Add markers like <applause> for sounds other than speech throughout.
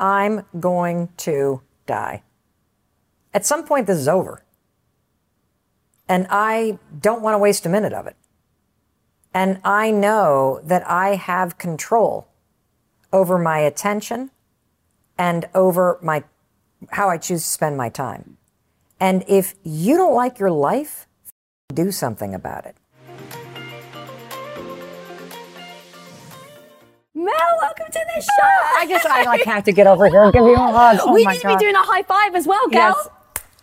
I'm going to die. At some point, this is over. And I don't want to waste a minute of it. And I know that I have control over my attention and over my how I choose to spend my time. And if you don't like your life, do something about it. Mel, welcome to the show. <laughs> I just I like have to get over here and give you a hug. Oh we my need to God. be doing a high five as well, girl. Yes.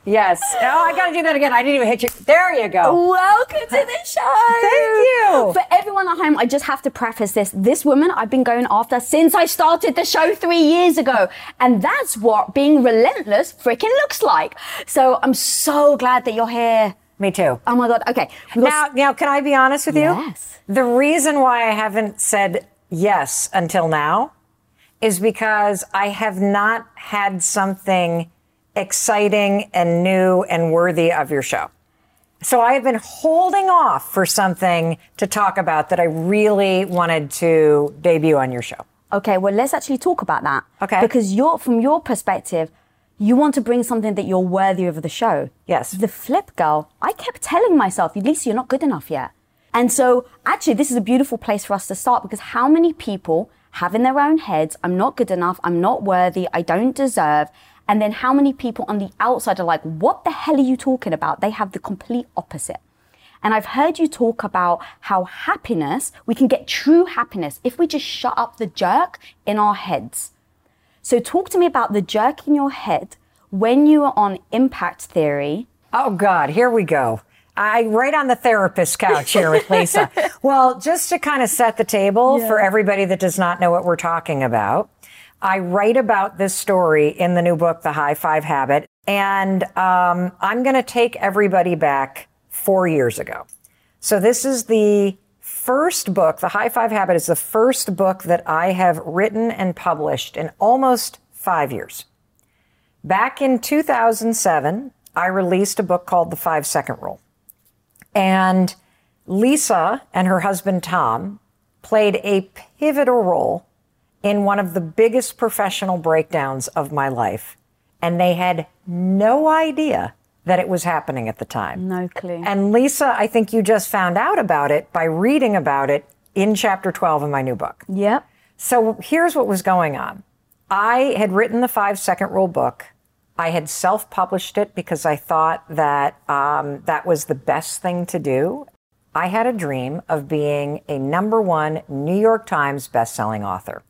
Yes. Oh, I got to do that again. I didn't even hit you. There you go. Welcome to the show. Thank you. For everyone at home, I just have to preface this. This woman I've been going after since I started the show three years ago. And that's what being relentless freaking looks like. So I'm so glad that you're here. Me too. Oh my God. Okay. Now, now, can I be honest with you? Yes. The reason why I haven't said yes until now is because I have not had something exciting and new and worthy of your show. So I have been holding off for something to talk about that I really wanted to debut on your show. Okay, well, let's actually talk about that. Okay. Because you're, from your perspective, you want to bring something that you're worthy of the show. Yes. The flip girl, I kept telling myself, Lisa, you're not good enough yet. And so, actually, this is a beautiful place for us to start because how many people have in their own heads, I'm not good enough, I'm not worthy, I don't deserve. And then how many people on the outside are like, what the hell are you talking about? They have the complete opposite. And I've heard you talk about how happiness, we can get true happiness if we just shut up the jerk in our heads. So talk to me about the jerk in your head when you are on impact theory. Oh God, here we go. I right on the therapist couch here with Lisa. <laughs> well, just to kind of set the table for everybody that does not know what we're talking about, I write about this story in the new book, The High Five Habit, and um, I'm going to take everybody back four years ago. So this is the first book. The High Five Habit is the first book that I have written and published in almost five years. Back in 2007, I released a book called The Five Second Rule. And Lisa and her husband Tom played a pivotal role in one of the biggest professional breakdowns of my life. And they had no idea that it was happening at the time. No clue. And Lisa, I think you just found out about it by reading about it in chapter 12 of my new book. Yep. So here's what was going on. I had written the five second rule book. I had self published it because I thought that um, that was the best thing to do. I had a dream of being a number one New York Times bestselling author.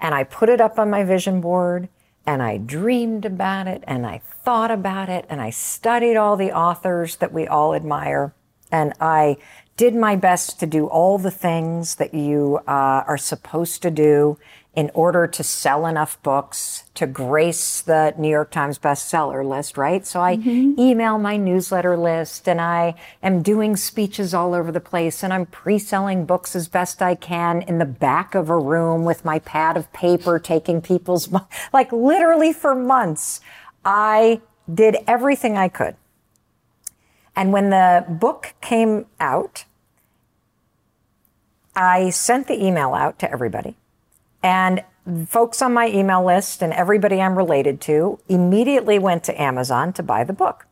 And I put it up on my vision board and I dreamed about it and I thought about it and I studied all the authors that we all admire. And I did my best to do all the things that you uh, are supposed to do in order to sell enough books to grace the New York Times bestseller list, right? So I mm-hmm. email my newsletter list and I am doing speeches all over the place and I'm pre-selling books as best I can in the back of a room with my pad of paper taking people's, <laughs> like literally for months. I did everything I could. And when the book came out, I sent the email out to everybody. And folks on my email list and everybody I'm related to immediately went to Amazon to buy the book.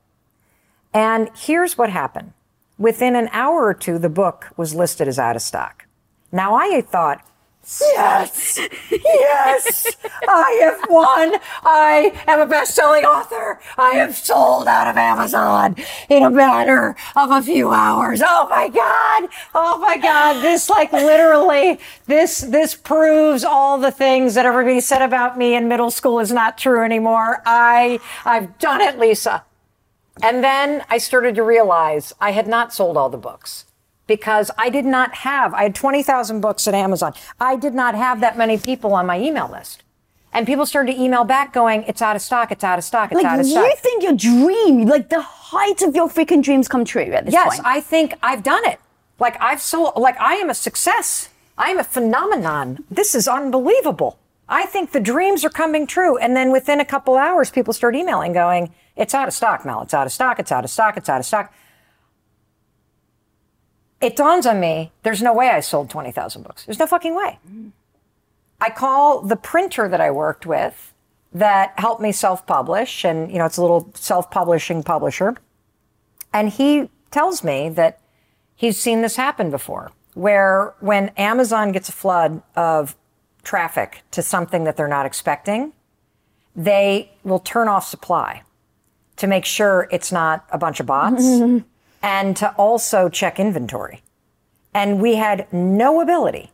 And here's what happened. Within an hour or two, the book was listed as out of stock. Now I thought, yes, yes, I have won. I am a best-selling author. I have sold out of Amazon in a matter of a few hours. Oh my God. Oh my God. This like literally, this, this proves all the things that everybody said about me in middle school is not true anymore. I, I've done it, Lisa. And then I started to realize I had not sold all the books because I did not have, I had 20,000 books at Amazon. I did not have that many people on my email list. And people started to email back going, it's out of stock, it's out of stock, it's out of stock. you think your dream, like the height of your freaking dreams come true at this yes, point. I think I've done it. Like I've sold, like I am a success. I am a phenomenon. This is unbelievable. I think the dreams are coming true. And then within a couple hours, people start emailing going, it's out of stock, Mel. It's out of stock. It's out of stock. It's out of stock. It dawns on me, there's no way I sold 20,000 books. There's no fucking way. I call the printer that I worked with that helped me self publish. And, you know, it's a little self publishing publisher. And he tells me that he's seen this happen before, where when Amazon gets a flood of traffic to something that they're not expecting, they will turn off supply to make sure it's not a bunch of bots <laughs> and to also check inventory. And we had no ability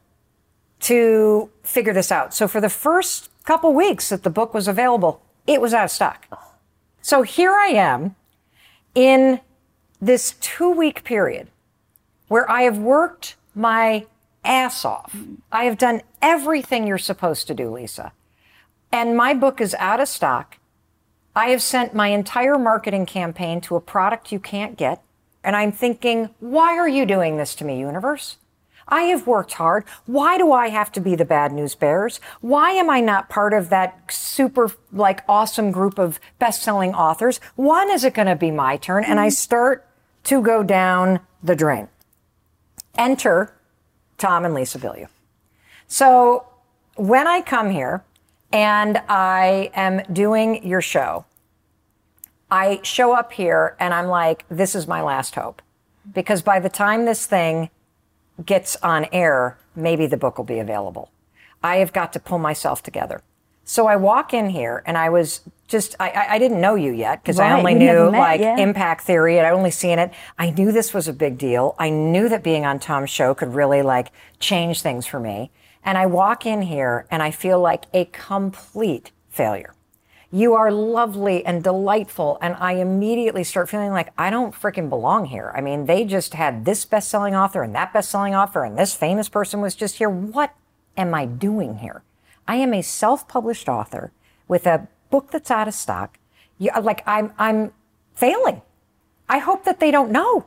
to figure this out. So for the first couple weeks that the book was available, it was out of stock. So here I am in this two week period where I have worked my ass off. I have done everything you're supposed to do, Lisa. And my book is out of stock. I have sent my entire marketing campaign to a product you can't get. And I'm thinking, why are you doing this to me, universe? I have worked hard. Why do I have to be the bad news bears? Why am I not part of that super, like, awesome group of best selling authors? When is it going to be my turn? And I mm-hmm. start to go down the drain. Enter Tom and Lisa Bilyeu. So when I come here and I am doing your show, I show up here and I'm like, this is my last hope. Because by the time this thing gets on air, maybe the book will be available. I have got to pull myself together. So I walk in here and I was just, I, I didn't know you yet because Right, I only knew met, like yeah. impact theory and I'd only seen it. I knew this was a big deal. I knew that being on Tom's show could really like change things for me. And I walk in here and I feel like a complete failure. You are lovely and delightful. And I immediately start feeling like I don't freaking belong here. I mean, they just had this best selling author and that best selling author and this famous person was just here. What am I doing here? I am a self published author with a book that's out of stock. You, like, I'm, I'm failing. I hope that they don't know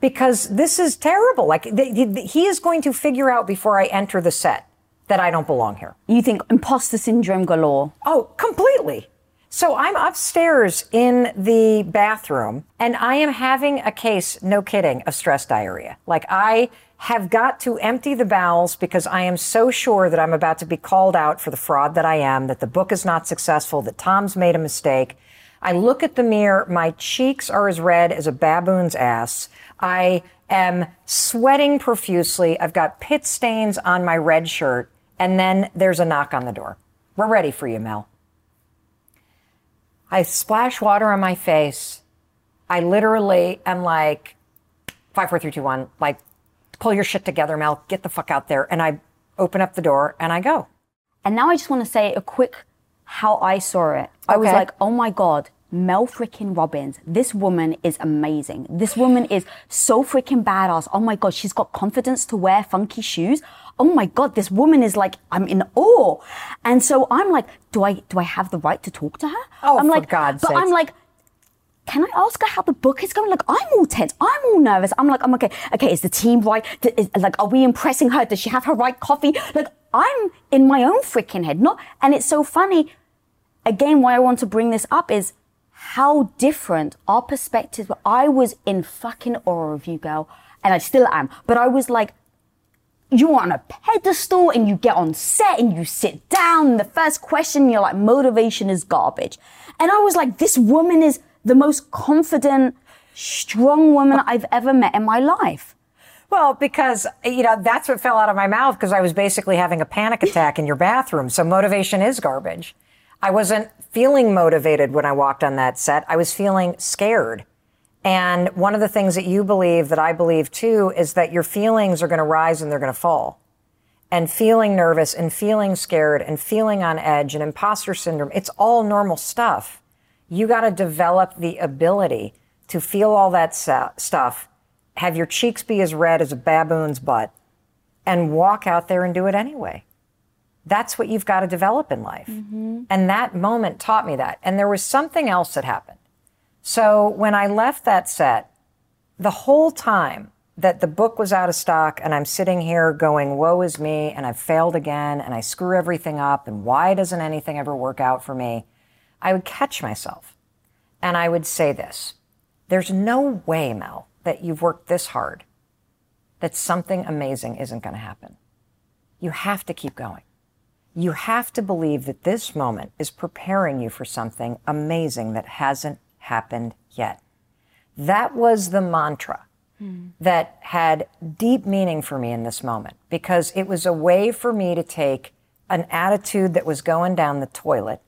because this is terrible. Like, he is going to figure out before I enter the set that I don't belong here. You think imposter syndrome galore. Oh, completely. So I'm upstairs in the bathroom and I am having a case, no kidding, of stress diarrhea. Like I have got to empty the bowels because I am so sure that I'm about to be called out for the fraud that I am, that the book is not successful, that Tom's made a mistake. I look at the mirror, my cheeks are as red as a baboon's ass. I am sweating profusely. I've got pit stains on my red shirt. And then there's a knock on the door. We're ready for you, Mel. I splash water on my face. I literally am like, five, four, three, two, one, like, pull your shit together, Mel, get the fuck out there. And I open up the door and I go. And now I just want to say a quick how I saw it. I was like, oh my God, Mel freaking Robbins. This woman is amazing. This woman is so freaking badass. Oh my God, she's got confidence to wear funky shoes. Oh my God, this woman is like, I'm in awe. And so I'm like, do I, do I have the right to talk to her? Oh, I'm for like, God's But sakes. I'm like, can I ask her how the book is going? Like, I'm all tense. I'm all nervous. I'm like, I'm okay. Okay, is the team right? Is, like, are we impressing her? Does she have her right coffee? Like, I'm in my own freaking head. Not, and it's so funny. Again, why I want to bring this up is how different our perspectives were. I was in fucking awe of you, girl, and I still am. But I was like, you are on a pedestal and you get on set and you sit down. The first question, you're like, motivation is garbage. And I was like, this woman is the most confident, strong woman I've ever met in my life. Well, because, you know, that's what fell out of my mouth because I was basically having a panic attack in your bathroom. So motivation is garbage. I wasn't feeling motivated when I walked on that set. I was feeling scared. And one of the things that you believe that I believe too is that your feelings are going to rise and they're going to fall. And feeling nervous and feeling scared and feeling on edge and imposter syndrome, it's all normal stuff. You got to develop the ability to feel all that stuff, have your cheeks be as red as a baboon's butt, and walk out there and do it anyway. That's what you've got to develop in life. Mm-hmm. And that moment taught me that. And there was something else that happened. So when I left that set, the whole time that the book was out of stock and I'm sitting here going, woe is me, and I've failed again, and I screw everything up, and why doesn't anything ever work out for me? I would catch myself and I would say this There's no way, Mel, that you've worked this hard that something amazing isn't going to happen. You have to keep going. You have to believe that this moment is preparing you for something amazing that hasn't happened yet. That was the mantra hmm. that had deep meaning for me in this moment because it was a way for me to take an attitude that was going down the toilet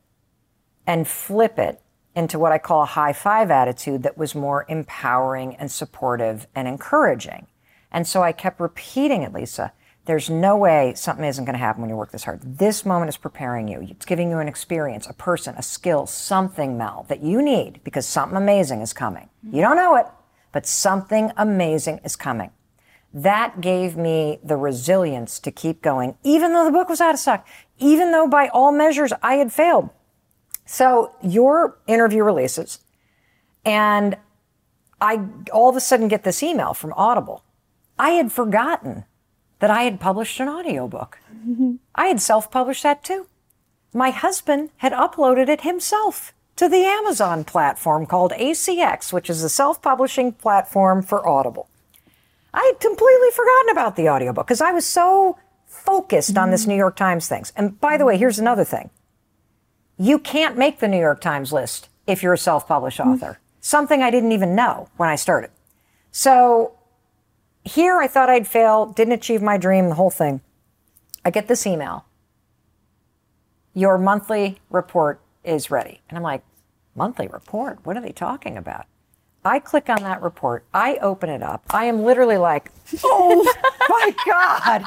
and flip it into what I call a high five attitude that was more empowering and supportive and encouraging. And so I kept repeating it, Lisa. There's no way something isn't going to happen when you work this hard. This moment is preparing you. It's giving you an experience, a person, a skill, something, Mel, that you need because something amazing is coming. Mm-hmm. You don't know it, but something amazing is coming. That gave me the resilience to keep going, even though the book was out of stock, even though by all measures I had failed. So your interview releases, and I all of a sudden get this email from Audible. I had forgotten that I had published an audiobook. I had self published that too. My husband had uploaded it himself to the Amazon platform called ACX, which is a self publishing platform for Audible. I had completely forgotten about the audiobook because I was so focused on this mm-hmm. New York Times things. And by the way, here's mm-hmm. another thing. You can't make the New York Times list if you're a self-published mm-hmm. author. Something I didn't even know when I started. So here I thought I'd fail, didn't achieve my dream, the whole thing. I get this email. Your monthly report is ready. And I'm like, monthly report? What are they talking about? I click on that report. I open it up. I am literally like, oh <laughs> my God,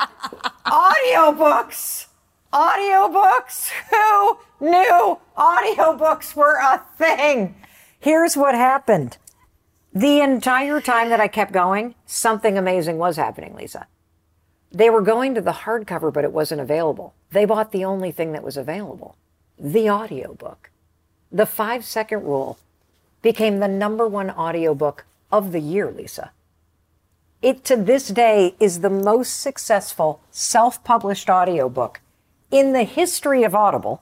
audiobooks, audiobooks. Who knew audiobooks were a thing? Here's what happened. The entire time that I kept going, something amazing was happening, Lisa. They were going to the hardcover, but it wasn't available. They bought the only thing that was available the audiobook. The five second rule became the number one audiobook of the year, Lisa. It to this day is the most successful self published audiobook in the history of Audible.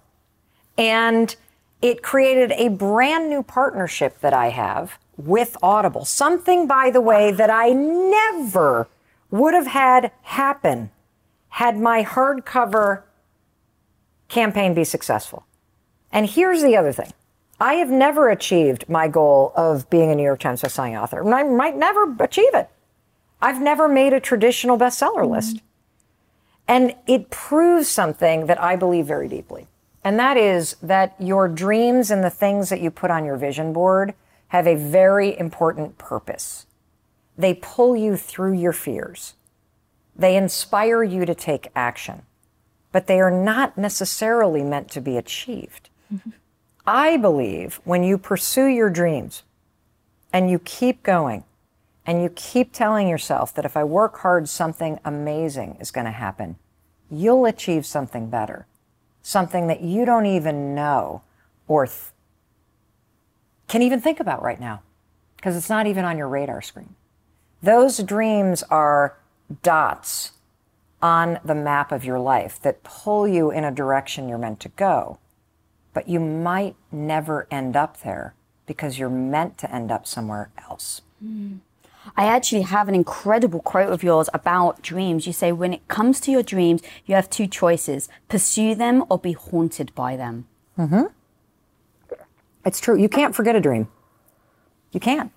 And it created a brand new partnership that I have with Audible. Something, by the way, that I never would have had happen had my hardcover campaign be successful. And here's the other thing. I have never achieved my goal of being a New York Times bestselling author. And I might never achieve it. I've never made a traditional bestseller list. Mm-hmm. And it proves something that I believe very deeply. And that is that your dreams and the things that you put on your vision board have a very important purpose. They pull you through your fears. They inspire you to take action, but they are not necessarily meant to be achieved. <laughs> I believe when you pursue your dreams and you keep going and you keep telling yourself that if I work hard, something amazing is going to happen, you'll achieve something better, something that you don't even know or th- can even think about right now because it's not even on your radar screen. Those dreams are dots on the map of your life that pull you in a direction you're meant to go but you might never end up there because you're meant to end up somewhere else. Mm. I actually have an incredible quote of yours about dreams. You say, when it comes to your dreams, you have two choices pursue them or be haunted by them. Mm-hmm. It's true. You can't forget a dream. You can't.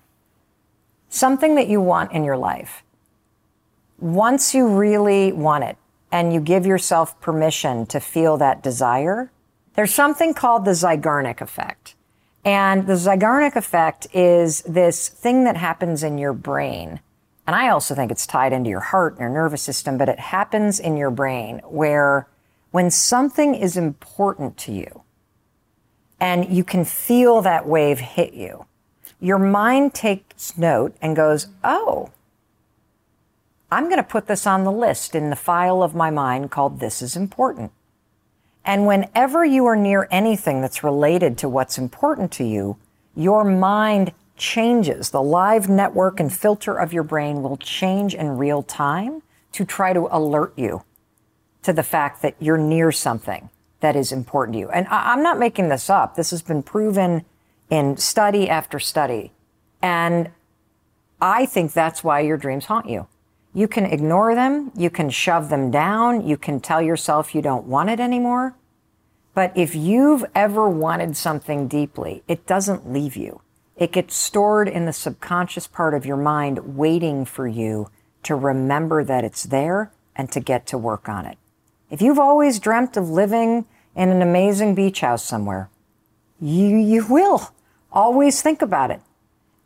Something that you want in your life. Once you really want it and you give yourself permission to feel that desire, there's something called the Zeigarnik effect. And the Zeigarnik effect is this thing that happens in your brain. And I also think it's tied into your heart and your nervous system, but it happens in your brain where when something is important to you and you can feel that wave hit you, your mind takes note and goes, Oh, I'm going to put this on the list in the file of my mind called This is Important. And whenever you are near anything that's related to what's important to you, your mind changes. The live network and filter of your brain will change in real time to try to alert you to the fact that you're near something that is important to you. And I- I'm not making this up. This has been proven in study after study. And I think that's why your dreams haunt you. You can ignore them, you can shove them down, you can tell yourself you don't want it anymore. But if you've ever wanted something deeply, it doesn't leave you. It gets stored in the subconscious part of your mind, waiting for you to remember that it's there and to get to work on it. If you've always dreamt of living in an amazing beach house somewhere, you, you will always think about it.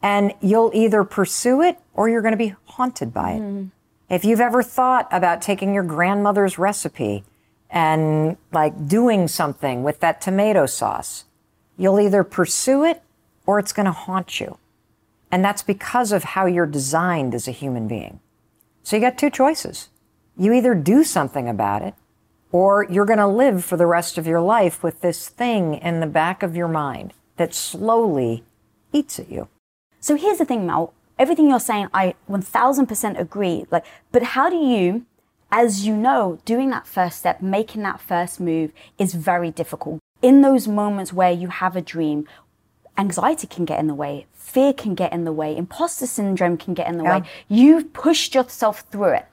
And you'll either pursue it or you're going to be haunted by it. Mm. If you've ever thought about taking your grandmother's recipe and like doing something with that tomato sauce, you'll either pursue it or it's going to haunt you. And that's because of how you're designed as a human being. So you got two choices. You either do something about it or you're going to live for the rest of your life with this thing in the back of your mind that slowly eats at you. So here's the thing, Mel everything you're saying, I 1000% agree. Like, but how do you, as you know, doing that first step, making that first move is very difficult. In those moments where you have a dream, anxiety can get in the way, fear can get in the way, imposter syndrome can get in the yeah. way. You've pushed yourself through it.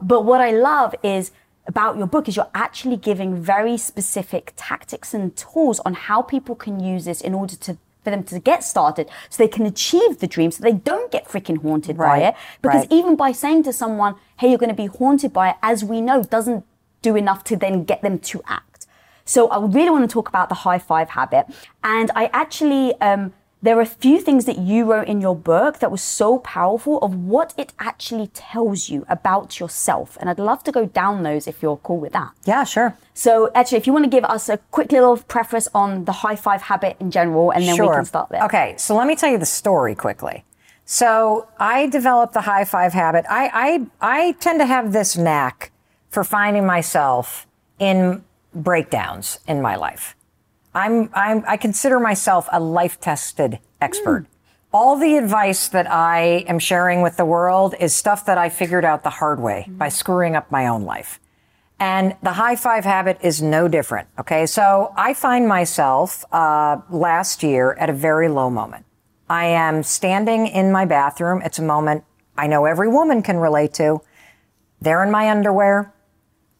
But what I love is about your book is you're actually giving very specific tactics and tools on how people can use this in order to for them to get started so they can achieve the dream so they don't get freaking haunted right. by it. Because right. even by saying to someone, hey, you're going to be haunted by it, as we know, doesn't do enough to then get them to act. So I really want to talk about the high five habit. And I actually, um, there are a few things that you wrote in your book that was so powerful of what it actually tells you about yourself. And I'd love to go down those if you're cool with that. Yeah, sure. So actually, if you want to give us a quick little preface on the high five habit in general, and then sure. we can start there. Okay, so let me tell you the story quickly. So I developed the high five habit. I, I, I tend to have this knack for finding myself in breakdowns in my life. I'm, I'm, I consider myself a life tested expert. Mm. All the advice that I am sharing with the world is stuff that I figured out the hard way mm. by screwing up my own life. And the high five habit is no different. Okay. So I find myself, uh, last year at a very low moment. I am standing in my bathroom. It's a moment I know every woman can relate to. There in my underwear.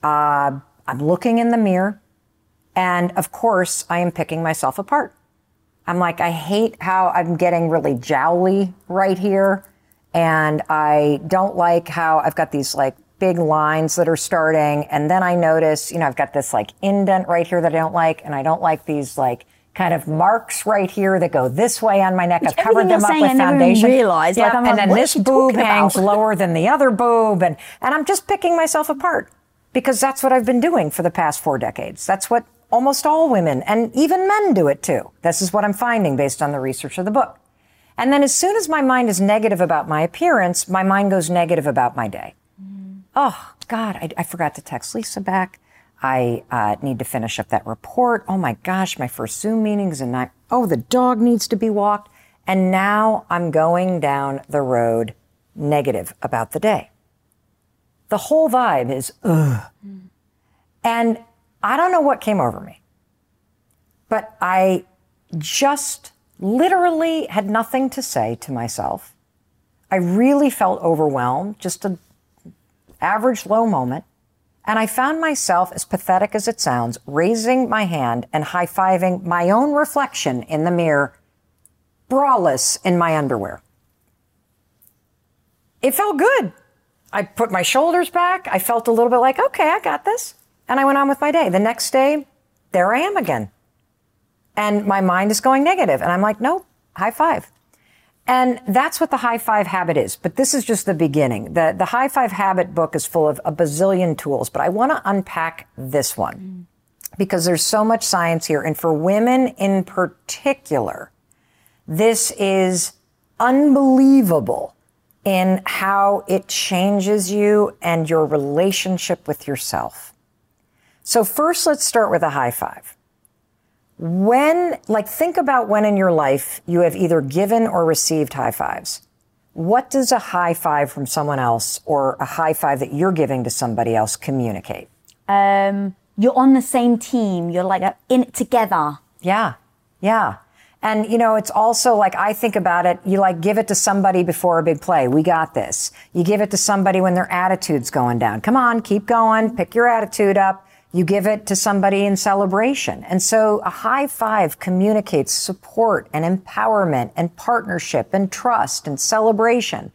Uh, I'm looking in the mirror. And of course, I am picking myself apart. I'm like, I hate how I'm getting really jowly right here. And I don't like how I've got these like big lines that are starting. And then I notice, you know, I've got this like indent right here that I don't like. And I don't like these like kind of marks right here that go this way on my neck. I've covered them up with I foundation. Realized, yeah, like, and like, then this boob hangs lower than the other boob. And, and I'm just picking myself apart because that's what I've been doing for the past four decades. That's what almost all women and even men do it too. This is what I'm finding based on the research of the book. And then as soon as my mind is negative about my appearance, my mind goes negative about my day. Mm. Oh, God, I, I, forgot to text Lisa back. I uh, need to finish up that report. Oh my gosh, my first Zoom meeting is nine. Oh, the dog needs to be walked. And now I'm going down the road negative about the day. The whole vibe is, ugh. Mm. And I don't know what came over me, but I just literally had nothing to say to myself. I really felt overwhelmed, just an average low moment. And I found myself, as pathetic as it sounds, raising my hand and high fiving my own reflection in the mirror, braless in my underwear. It felt good. I put my shoulders back. I felt a little bit like, okay, I got this. And I went on with my day. The next day, there I am again. And my mind is going negative. And I'm like, nope, high five. And that's what the high five habit is. But this is just the beginning. The, the high five habit book is full of a bazillion tools, but I want to unpack this one mm. because there's so much science here. And for women in particular, this is unbelievable in how it changes you and your relationship with yourself. So first, let's start with a high five. When, like, think about when in your life you have either given or received high fives. What does a high five from someone else or a high five that you're giving to somebody else communicate? Um, you're on the same team. You're like in it together. Yeah. Yeah. And, you know, it's also like I think about it, you like give it to somebody before a big play. We got this. You give it to somebody when their attitude's going down. Come on, keep going, pick your attitude up. You give it to somebody in celebration. And so a high five communicates support and empowerment and partnership and trust and celebration.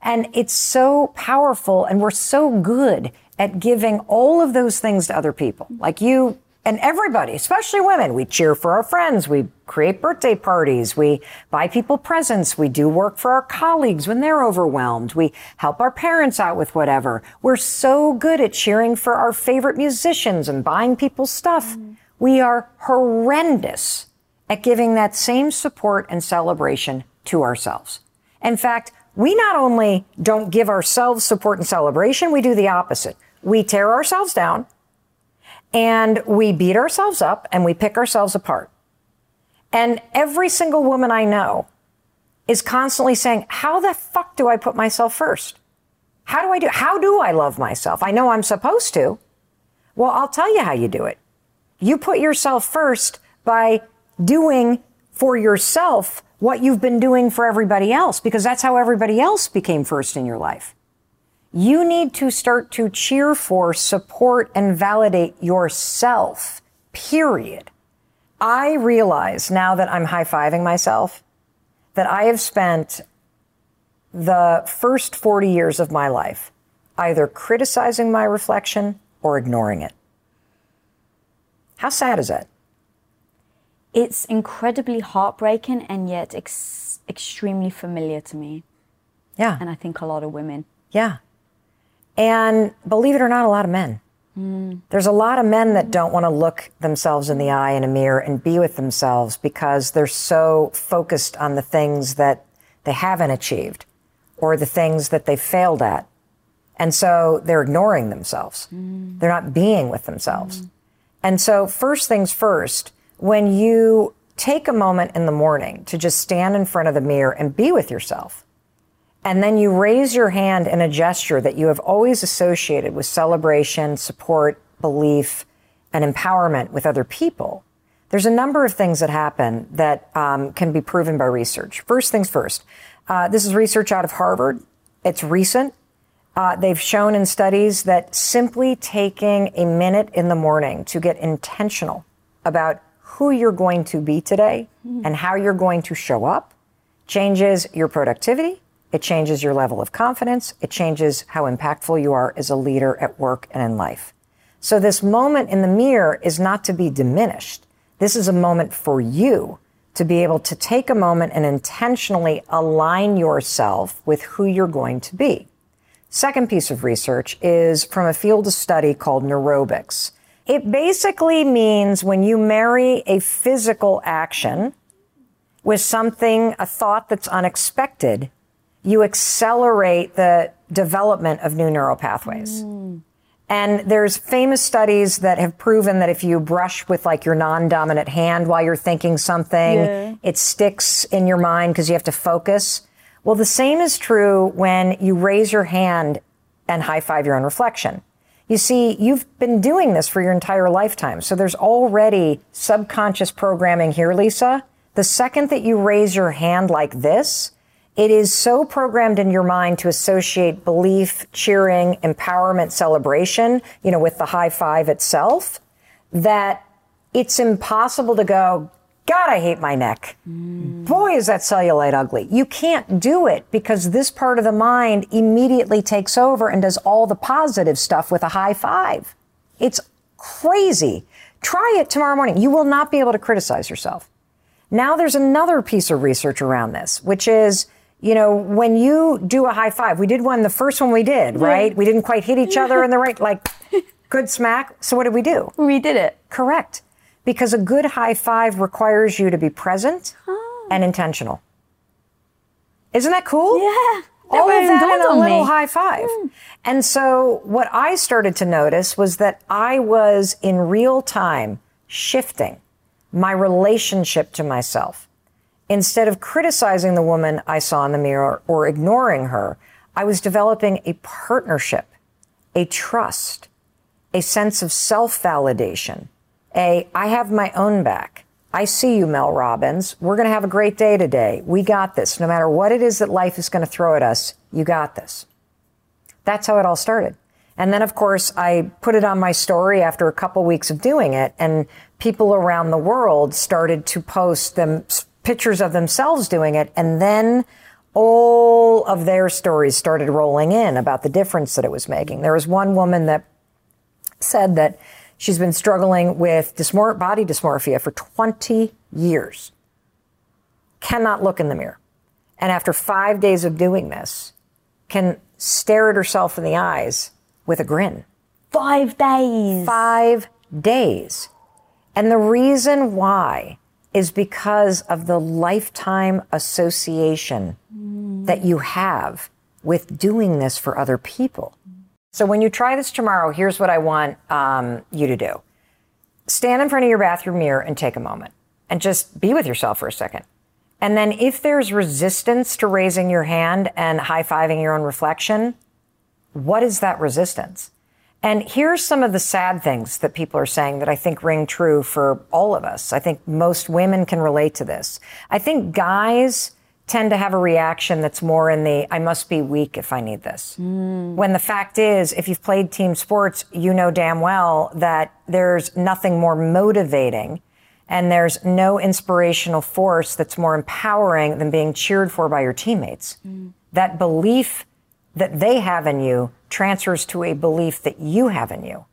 And it's so powerful and we're so good at giving all of those things to other people. Like you and everybody, especially women, we cheer for our friends. We create birthday parties. We buy people presents. We do work for our colleagues when they're overwhelmed. We help our parents out with whatever. We're so good at cheering for our favorite musicians and buying people stuff. Mm. We are horrendous at giving that same support and celebration to ourselves. In fact, we not only don't give ourselves support and celebration, we do the opposite. We tear ourselves down and we beat ourselves up and we pick ourselves apart. And every single woman I know is constantly saying, how the fuck do I put myself first? How do I do, how do I love myself? I know I'm supposed to. Well, I'll tell you how you do it. You put yourself first by doing for yourself what you've been doing for everybody else, because that's how everybody else became first in your life. You need to start to cheer for, support, and validate yourself, period. I realize now that I'm high fiving myself that I have spent the first 40 years of my life either criticizing my reflection or ignoring it. How sad is that? it's incredibly heartbreaking and yet ex- extremely familiar to me. Yeah. And I think a lot of women. Yeah. And believe it or not, a lot of men. Mm. There's a lot of men that don't want to look themselves in the eye in a mirror and be with themselves because they're so focused on the things that they haven't achieved or the things that they failed at. And so they're ignoring themselves. Mm. They're not being with themselves. Mm. And so, first things first, when you take a moment in the morning to just stand in front of the mirror and be with yourself, and then you raise your hand in a gesture that you have always associated with celebration, support, belief, and empowerment with other people, there's a number of things that happen that um, can be proven by research. First things first, uh, this is research out of Harvard. It's recent. Uh, they've shown in studies that simply taking a minute in the morning to get intentional about who you're going to be today mm. and how you're going to show up changes your productivity. It changes your level of confidence. It changes how impactful you are as a leader at work and in life. So this moment in the mirror is not to be diminished. This is a moment for you to be able to take a moment and intentionally align yourself with who you're going to be. Second piece of research is from a field of study called neurobics. It basically means when you marry a physical action with something, a thought that's unexpected, you accelerate the development of new neural pathways. Mm. And there's famous studies that have proven that if you brush with like your non-dominant hand while you're thinking something, yeah. it sticks in your mind because you have to focus. Well, the same is true when you raise your hand and high five your own reflection. You see, you've been doing this for your entire lifetime. So there's already subconscious programming here, Lisa. The second that you raise your hand like this, it is so programmed in your mind to associate belief, cheering, empowerment, celebration, you know, with the high five itself, that it's impossible to go, God, I hate my neck. Mm. Boy, is that cellulite ugly. You can't do it because this part of the mind immediately takes over and does all the positive stuff with a high five. It's crazy. Try it tomorrow morning. You will not be able to criticize yourself. Now there's another piece of research around this, which is, you know, when you do a high five, we did one, the first one we did, right? We didn't quite hit each <laughs> other in the right, like, good smack. So what did we do? We did it. Correct because a good high five requires you to be present oh. and intentional. Isn't that cool? Yeah. All of that in a little me. high five. Mm. And so what I started to notice was that I was in real time shifting my relationship to myself. Instead of criticizing the woman I saw in the mirror or ignoring her, I was developing a partnership, a trust, a sense of self validation, a I have my own back. I see you, Mel Robbins. We're going to have a great day today. We got this. No matter what it is that life is going to throw at us, you got this. That's how it all started. And then, of course, I put it on my story after a couple weeks of doing it, and people around the world started to post them pictures of themselves doing it, and then all of their stories started rolling in about the difference that it was making. There was one woman that said that she's been struggling with dysmor- body dysmorphia for 20 years, cannot look in the mirror. And after five days of doing this, can stare at herself in the eyes with a grin. Five days. Five days. And the reason why is because of the lifetime association that you have with doing this for other people. So when you try this tomorrow, here's what I want um, you to do stand in front of your bathroom mirror and take a moment and just be with yourself for a second. And then if there's resistance to raising your hand and high fiving your own reflection, what is that resistance? And here's some of the sad things that people are saying that I think ring true for all of us. I think most women can relate to this. I think guys tend to have a reaction that's more in the I must be weak if I need this. Mm. When the fact is, if you've played team sports, you know damn well that there's nothing more motivating and there's no inspirational force that's more empowering than being cheered for by your teammates. Mm. That belief that they have in you transfers to a belief that you have in you.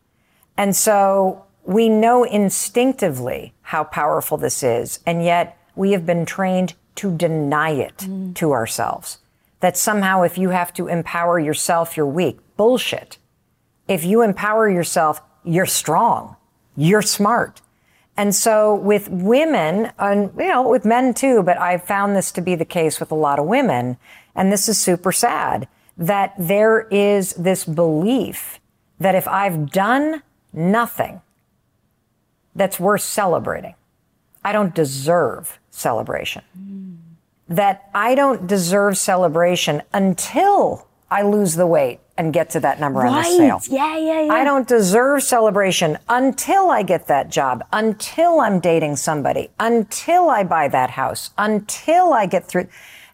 And so we know instinctively how powerful this is, and yet we have been trained to deny it mm. to ourselves. That somehow if you have to empower yourself, you're weak. Bullshit. If you empower yourself, you're strong. You're smart. And so with women, and you know, with men too, but I've found this to be the case with a lot of women, and this is super sad, that there is this belief that if I've done nothing that's worth celebrating, I don't deserve celebration. Mm. That I don't deserve celebration until I lose the weight and get to that number right. on the scale. Yeah, yeah, yeah. I don't deserve celebration until I get that job, until I'm dating somebody, until I buy that house, until I get through.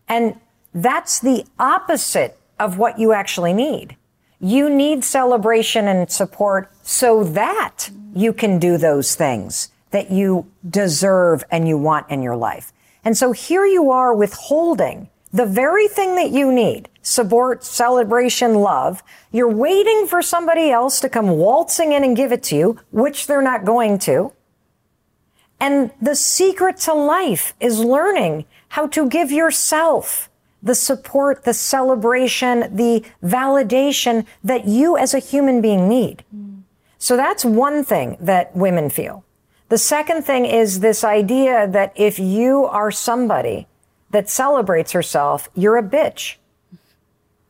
And that's the opposite of what you actually need. You need celebration and support so that you can do those things that you deserve and you want in your life. And so here you are withholding the very thing that you need support, celebration, love. You're waiting for somebody else to come waltzing in and give it to you, which they're not going to. And the secret to life is learning how to give yourself the support, the celebration, the validation that you as a human being need. So that's one thing that women feel. The second thing is this idea that if you are somebody that celebrates herself, you're a bitch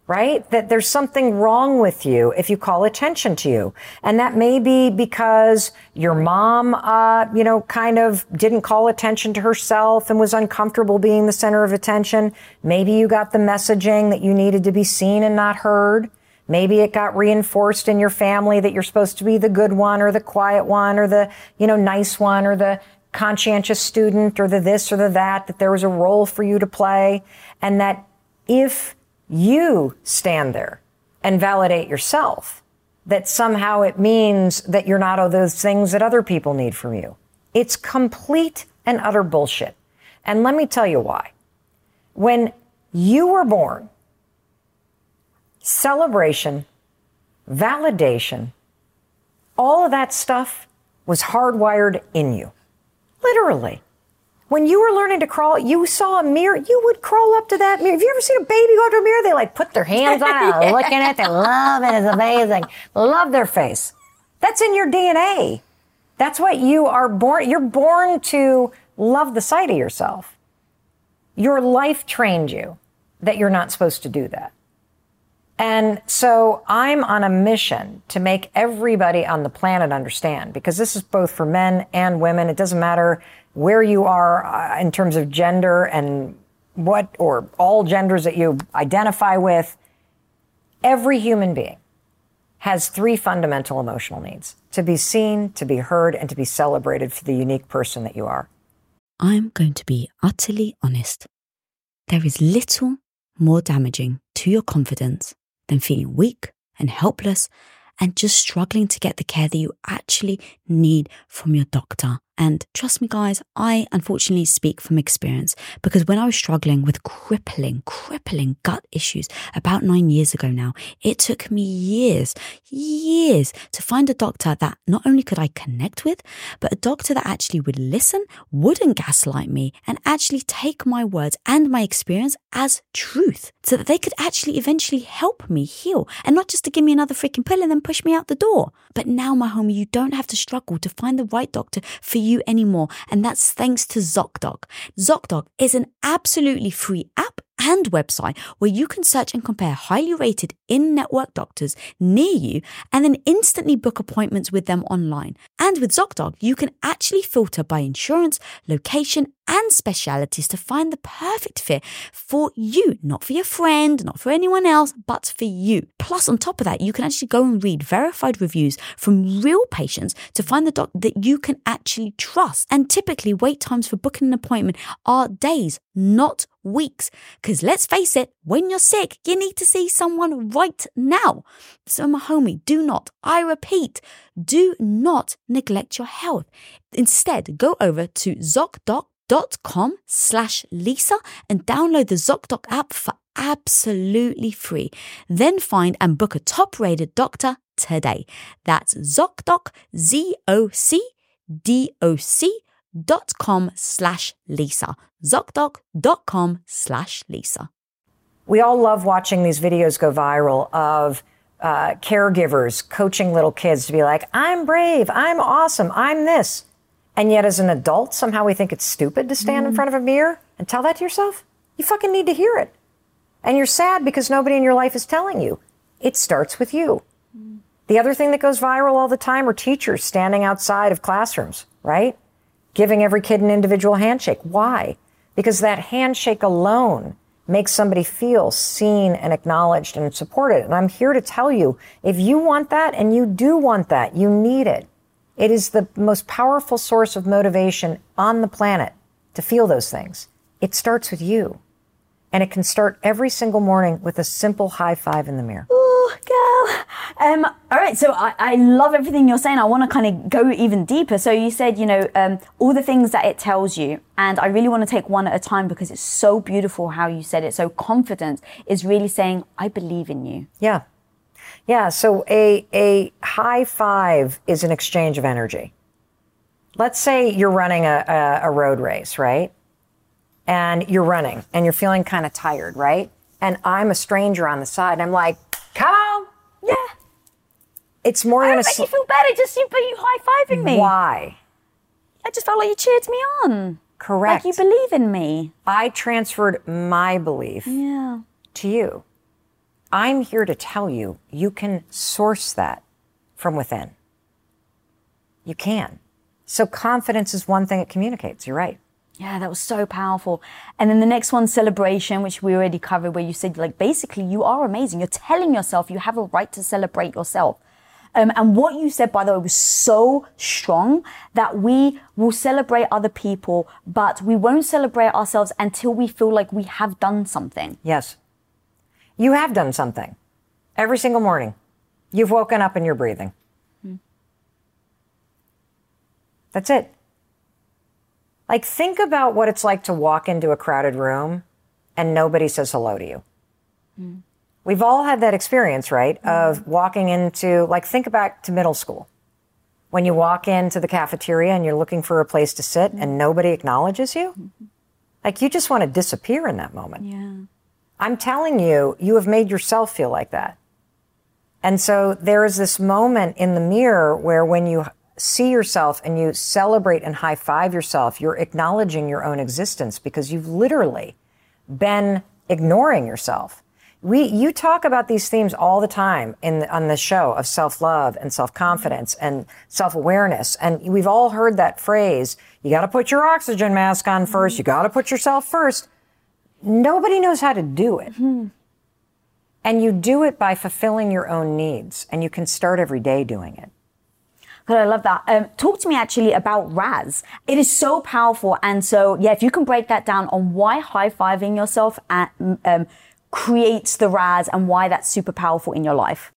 right? That there's something wrong with you if you call attention to you. And that may be because your mom, uh, you know, kind of didn't call attention to herself and was uncomfortable being the center of attention. Maybe you got the messaging that you needed to be seen and not heard. Maybe it got reinforced in your family that you're supposed to be the good one or the quiet one or the, you know, nice one or the conscientious student or the this or the that, that there was a role for you to play. And that if you stand there and validate yourself that somehow it means that you're not all those things that other people need from you. It's complete and utter bullshit. And let me tell you why. When you were born, celebration, validation, all of that stuff was hardwired in you. Literally. When you were learning to crawl, you saw a mirror, you would crawl up to that mirror. Have you ever seen a baby go to a mirror? They like put their hands on it, <laughs> yeah. looking at it, they love it, it's amazing. Love their face. That's in your DNA. That's what you are born, you're born to love the sight of yourself. Your life trained you that you're not supposed to do that. And so I'm on a mission to make everybody on the planet understand because this is both for men and women. It doesn't matter where you are uh, in terms of gender and what, or all genders that you identify with. Every human being has three fundamental emotional needs to be seen, to be heard, and to be celebrated for the unique person that you are. I'm going to be utterly honest. There is little more damaging to your confidence than feeling weak and helpless and just struggling to get the care that you actually need from your doctor. And trust me, guys, I unfortunately speak from experience because when I was struggling with crippling, crippling gut issues about nine years ago now, it took me years, years to find a doctor that not only could I connect with, but a doctor that actually would listen, wouldn't gaslight me, and actually take my words and my experience as truth so that they could actually eventually help me heal and not just to give me another freaking pill and then push me out the door. But now, my homie, you don't have to struggle to find the right doctor for you anymore. And that's thanks to ZocDoc. ZocDoc is an absolutely free app and website where you can search and compare highly rated in network doctors near you and then instantly book appointments with them online. And with ZocDoc, you can actually filter by insurance, location, and specialities to find the perfect fit for you, not for your friend, not for anyone else, but for you. Plus, on top of that, you can actually go and read verified reviews from real patients to find the doctor that you can actually trust. And typically, wait times for booking an appointment are days, not weeks. Because let's face it, when you're sick, you need to see someone right now. So, my homie, do not, I repeat, do not neglect your health. Instead, go over to ZocDoc.com slash Lisa and download the ZocDoc app for absolutely free. Then find and book a top rated doctor today. That's ZocDoc, Z O C D O C dot com slash Lisa. ZocDoc.com slash Lisa. We all love watching these videos go viral of uh, caregivers coaching little kids to be like, I'm brave, I'm awesome, I'm this. And yet, as an adult, somehow we think it's stupid to stand mm. in front of a mirror and tell that to yourself. You fucking need to hear it. And you're sad because nobody in your life is telling you. It starts with you. Mm. The other thing that goes viral all the time are teachers standing outside of classrooms, right? Giving every kid an individual handshake. Why? Because that handshake alone makes somebody feel seen and acknowledged and supported. And I'm here to tell you if you want that and you do want that, you need it. It is the most powerful source of motivation on the planet to feel those things. It starts with you. And it can start every single morning with a simple high five in the mirror. Ooh, girl. Um, all right, so I, I love everything you're saying. I want to kind of go even deeper. So you said, you know, um, all the things that it tells you, and I really want to take one at a time because it's so beautiful how you said it. So confidence is really saying, I believe in you. Yeah. Yeah. So a, a high five is an exchange of energy. Let's say you're running a, a, a road race, right? And you're running and you're feeling kind of tired, right? And I'm a stranger on the side. And I'm like, come on. Yeah. It's more I than a. Make you feel better just you, but you high fiving me. Why? I just felt like you cheered me on. Correct. Like you believe in me. I transferred my belief yeah. to you. I'm here to tell you you can source that from within. You can. So confidence is one thing it communicates. You're right. Yeah, that was so powerful. And then the next one, celebration, which we already covered, where you said, like, basically, you are amazing. You're telling yourself you have a right to celebrate yourself. Um, and what you said, by the way, was so strong that we will celebrate other people, but we won't celebrate ourselves until we feel like we have done something. Yes. You have done something every single morning. You've woken up and you're breathing. Hmm. That's it. Like, think about what it's like to walk into a crowded room and nobody says hello to you. Mm. We've all had that experience, right? Mm. Of walking into, like, think back to middle school. When you walk into the cafeteria and you're looking for a place to sit mm. and nobody acknowledges you, mm-hmm. like, you just want to disappear in that moment. Yeah. I'm telling you, you have made yourself feel like that. And so there is this moment in the mirror where when you see yourself and you celebrate and high five yourself, you're acknowledging your own existence because you've literally been ignoring yourself. We, you talk about these themes all the time in on the show of self-love and self-confidence and self-awareness. And we've all heard that phrase, you got to put your oxygen mask on first. You got to put yourself first. Nobody knows how to do it. Mm-hmm. And you do it by fulfilling your own needs and you can start every day doing it. God, I love that. Um, talk to me actually about RAS. It is so powerful. And so, yeah, if you can break that down on why high fiving yourself at, um, creates the RAS and why that's super powerful in your life.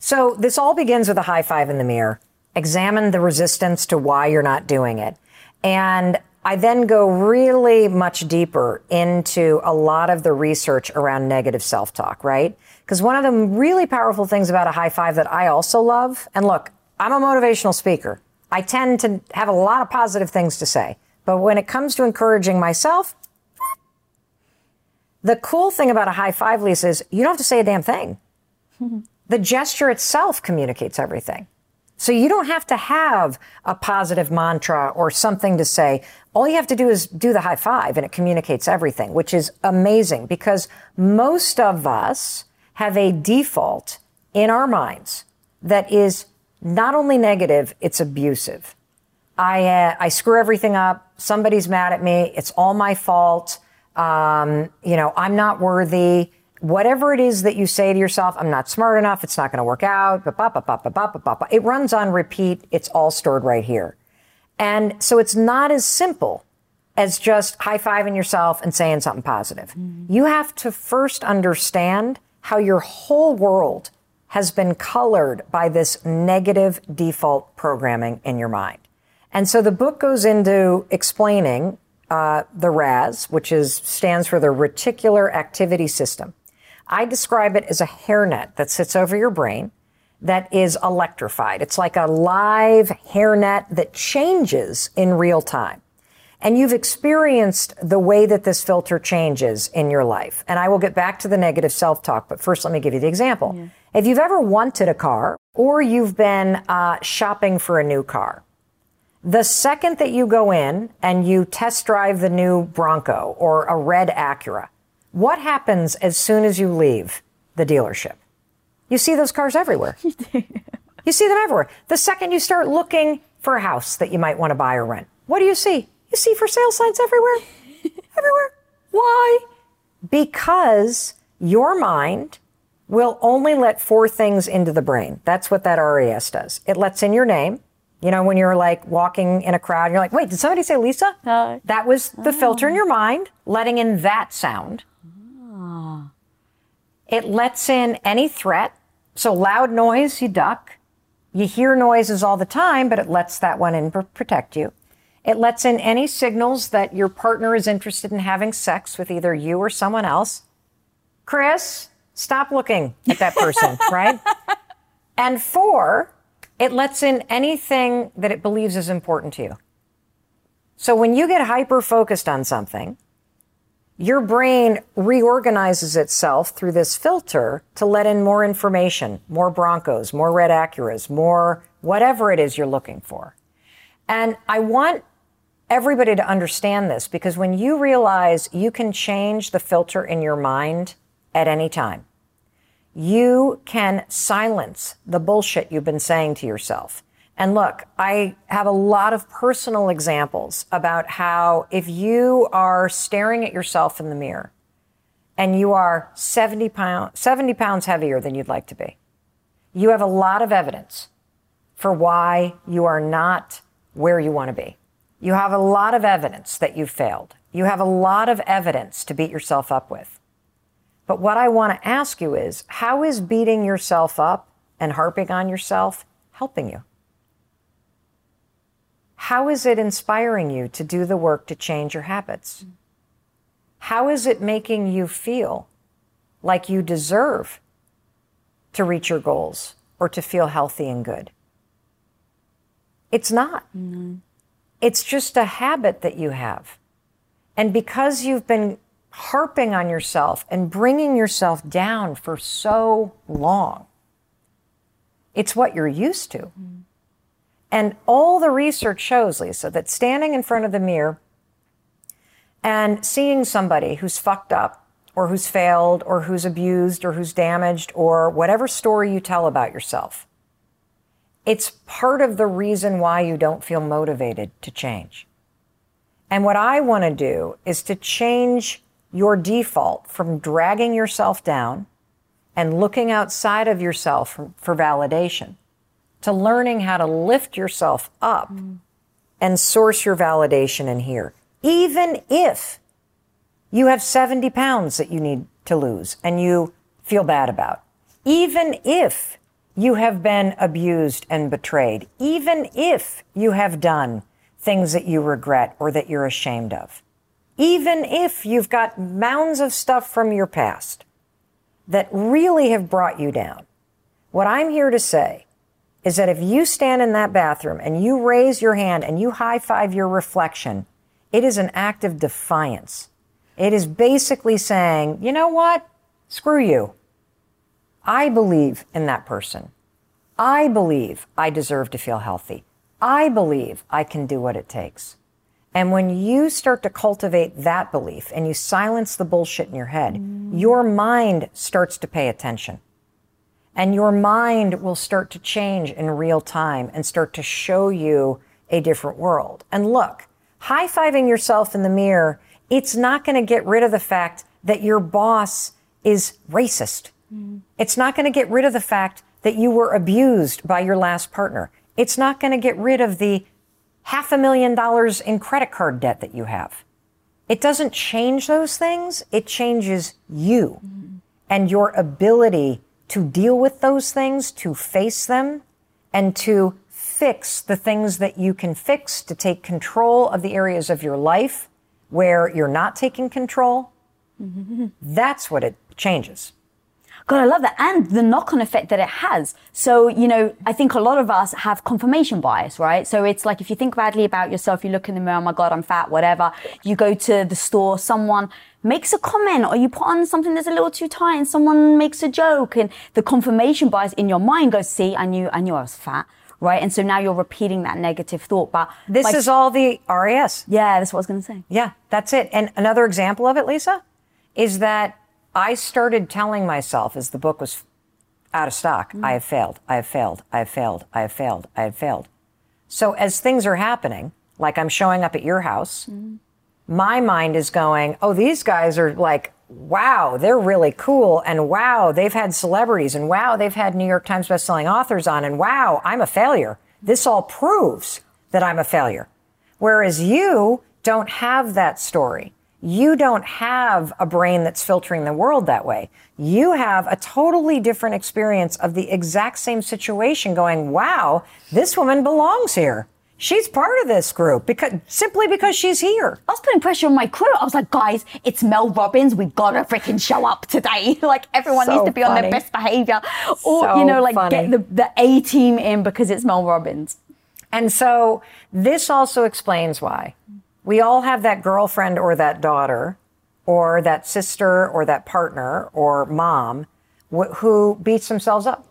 So, this all begins with a high five in the mirror. Examine the resistance to why you're not doing it. And I then go really much deeper into a lot of the research around negative self talk, right? Because one of the really powerful things about a high five that I also love, and look, I'm a motivational speaker. I tend to have a lot of positive things to say. But when it comes to encouraging myself, the cool thing about a high five, Lisa, is you don't have to say a damn thing. <laughs> the gesture itself communicates everything. So you don't have to have a positive mantra or something to say. All you have to do is do the high five and it communicates everything, which is amazing because most of us have a default in our minds that is not only negative, it's abusive. I, uh, I screw everything up. Somebody's mad at me. It's all my fault. Um, you know, I'm not worthy. Whatever it is that you say to yourself, I'm not smart enough. It's not going to work out. It runs on repeat. It's all stored right here. And so it's not as simple as just high fiving yourself and saying something positive. Mm-hmm. You have to first understand how your whole world has been colored by this negative default programming in your mind. And so the book goes into explaining uh, the RAS, which is stands for the Reticular Activating System. I describe it as a hairnet that sits over your brain that is electrified. It's like a live hairnet that changes in real time. And you've experienced the way that this filter changes in your life. And I will get back to the negative self talk, but first let me give you the example. Yeah. If you've ever wanted a car or you've been uh, shopping for a new car, the second that you go in and you test drive the new Bronco or a red Acura, what happens as soon as you leave the dealership? You see those cars everywhere. <laughs> you see them everywhere. The second you start looking for a house that you might want to buy or rent, what do you see? You see for sale signs everywhere. <laughs> everywhere. Why? Because your mind will only let four things into the brain. That's what that RAS does. It lets in your name. You know, when you're like walking in a crowd, you're like, wait, did somebody say Lisa? Uh, that was the oh. filter in your mind, letting in that sound. Oh. It lets in any threat. So loud noise, you duck. You hear noises all the time, but it lets that one in to protect you. It lets in any signals that your partner is interested in having sex with either you or someone else. Chris, stop looking at that person, <laughs> right? And four, it lets in anything that it believes is important to you. So when you get hyper focused on something, your brain reorganizes itself through this filter to let in more information, more Broncos, more red Acuras, more whatever it is you're looking for. And I want everybody to understand this because when you realize you can change the filter in your mind at any time, you can silence the bullshit you've been saying to yourself. And look, I have a lot of personal examples about how if you are staring at yourself in the mirror and you are 70 pounds, 70 pounds heavier than you'd like to be, you have a lot of evidence for why you are not where you want to be. You have a lot of evidence that you failed. You have a lot of evidence to beat yourself up with. But what I want to ask you is how is beating yourself up and harping on yourself helping you? How is it inspiring you to do the work to change your habits? How is it making you feel like you deserve to reach your goals or to feel healthy and good? It's not. Mm-hmm. It's just a habit that you have. And because you've been harping on yourself and bringing yourself down for so long, it's what you're used to. Mm. And all the research shows, Lisa, that standing in front of the mirror and seeing somebody who's fucked up or who's failed or who's abused or who's damaged or whatever story you tell about yourself, it's part of the reason why you don't feel motivated to change. And what I want to do is to change your default from dragging yourself down and looking outside of yourself for, for validation to learning how to lift yourself up mm. and source your validation in here. Even if you have 70 pounds that you need to lose and you feel bad about. Even if you have been abused and betrayed. Even if you have done things that you regret or that you're ashamed of. Even if you've got mounds of stuff from your past that really have brought you down. What I'm here to say is that if you stand in that bathroom and you raise your hand and you high five your reflection, it is an act of defiance. It is basically saying, you know what? Screw you. I believe in that person. I believe I deserve to feel healthy. I believe I can do what it takes. And when you start to cultivate that belief and you silence the bullshit in your head, mm. your mind starts to pay attention. And your mind will start to change in real time and start to show you a different world. And look, high fiving yourself in the mirror, it's not going to get rid of the fact that your boss is racist. Mm. It's not going to get rid of the fact that you were abused by your last partner. It's not going to get rid of the half a million dollars in credit card debt that you have. It doesn't change those things. It changes you mm-hmm. and your ability to deal with those things, to face them and to fix the things that you can fix, to take control of the areas of your life where you're not taking control. Mm-hmm. That's what it changes. God, I love that. And the knock on effect that it has. So, you know, I think a lot of us have confirmation bias, right? So it's like if you think badly about yourself, you look in the mirror, oh my God, I'm fat, whatever. You go to the store, someone makes a comment or you put on something that's a little too tight and someone makes a joke and the confirmation bias in your mind goes, see, I knew, I knew I was fat right? And so now you're repeating that negative thought. But this like, is all the RAS. Yeah, that's what I was going to say. Yeah, that's it. And another example of it, Lisa, is that I started telling myself as the book was out of stock, mm. I have failed, I have failed, I have failed, I have failed, I have failed. So as things are happening, like I'm showing up at your house, mm. my mind is going, oh, these guys are like, wow, they're really cool. And wow, they've had celebrities. And wow, they've had New York Times bestselling authors on. And wow, I'm a failure. This all proves that I'm a failure. Whereas you don't have that story. You don't have a brain that's filtering the world that way. You have a totally different experience of the exact same situation going, wow, this woman belongs here. She's part of this group because simply because she's here. I was putting pressure on my crew. I was like, guys, it's Mel Robbins. We gotta freaking show up today. <laughs> like everyone so needs to be funny. on their best behavior. Or, so you know, like funny. get the, the A team in because it's Mel Robbins. And so this also explains why we all have that girlfriend or that daughter or that sister or that partner or mom wh- who beats themselves up.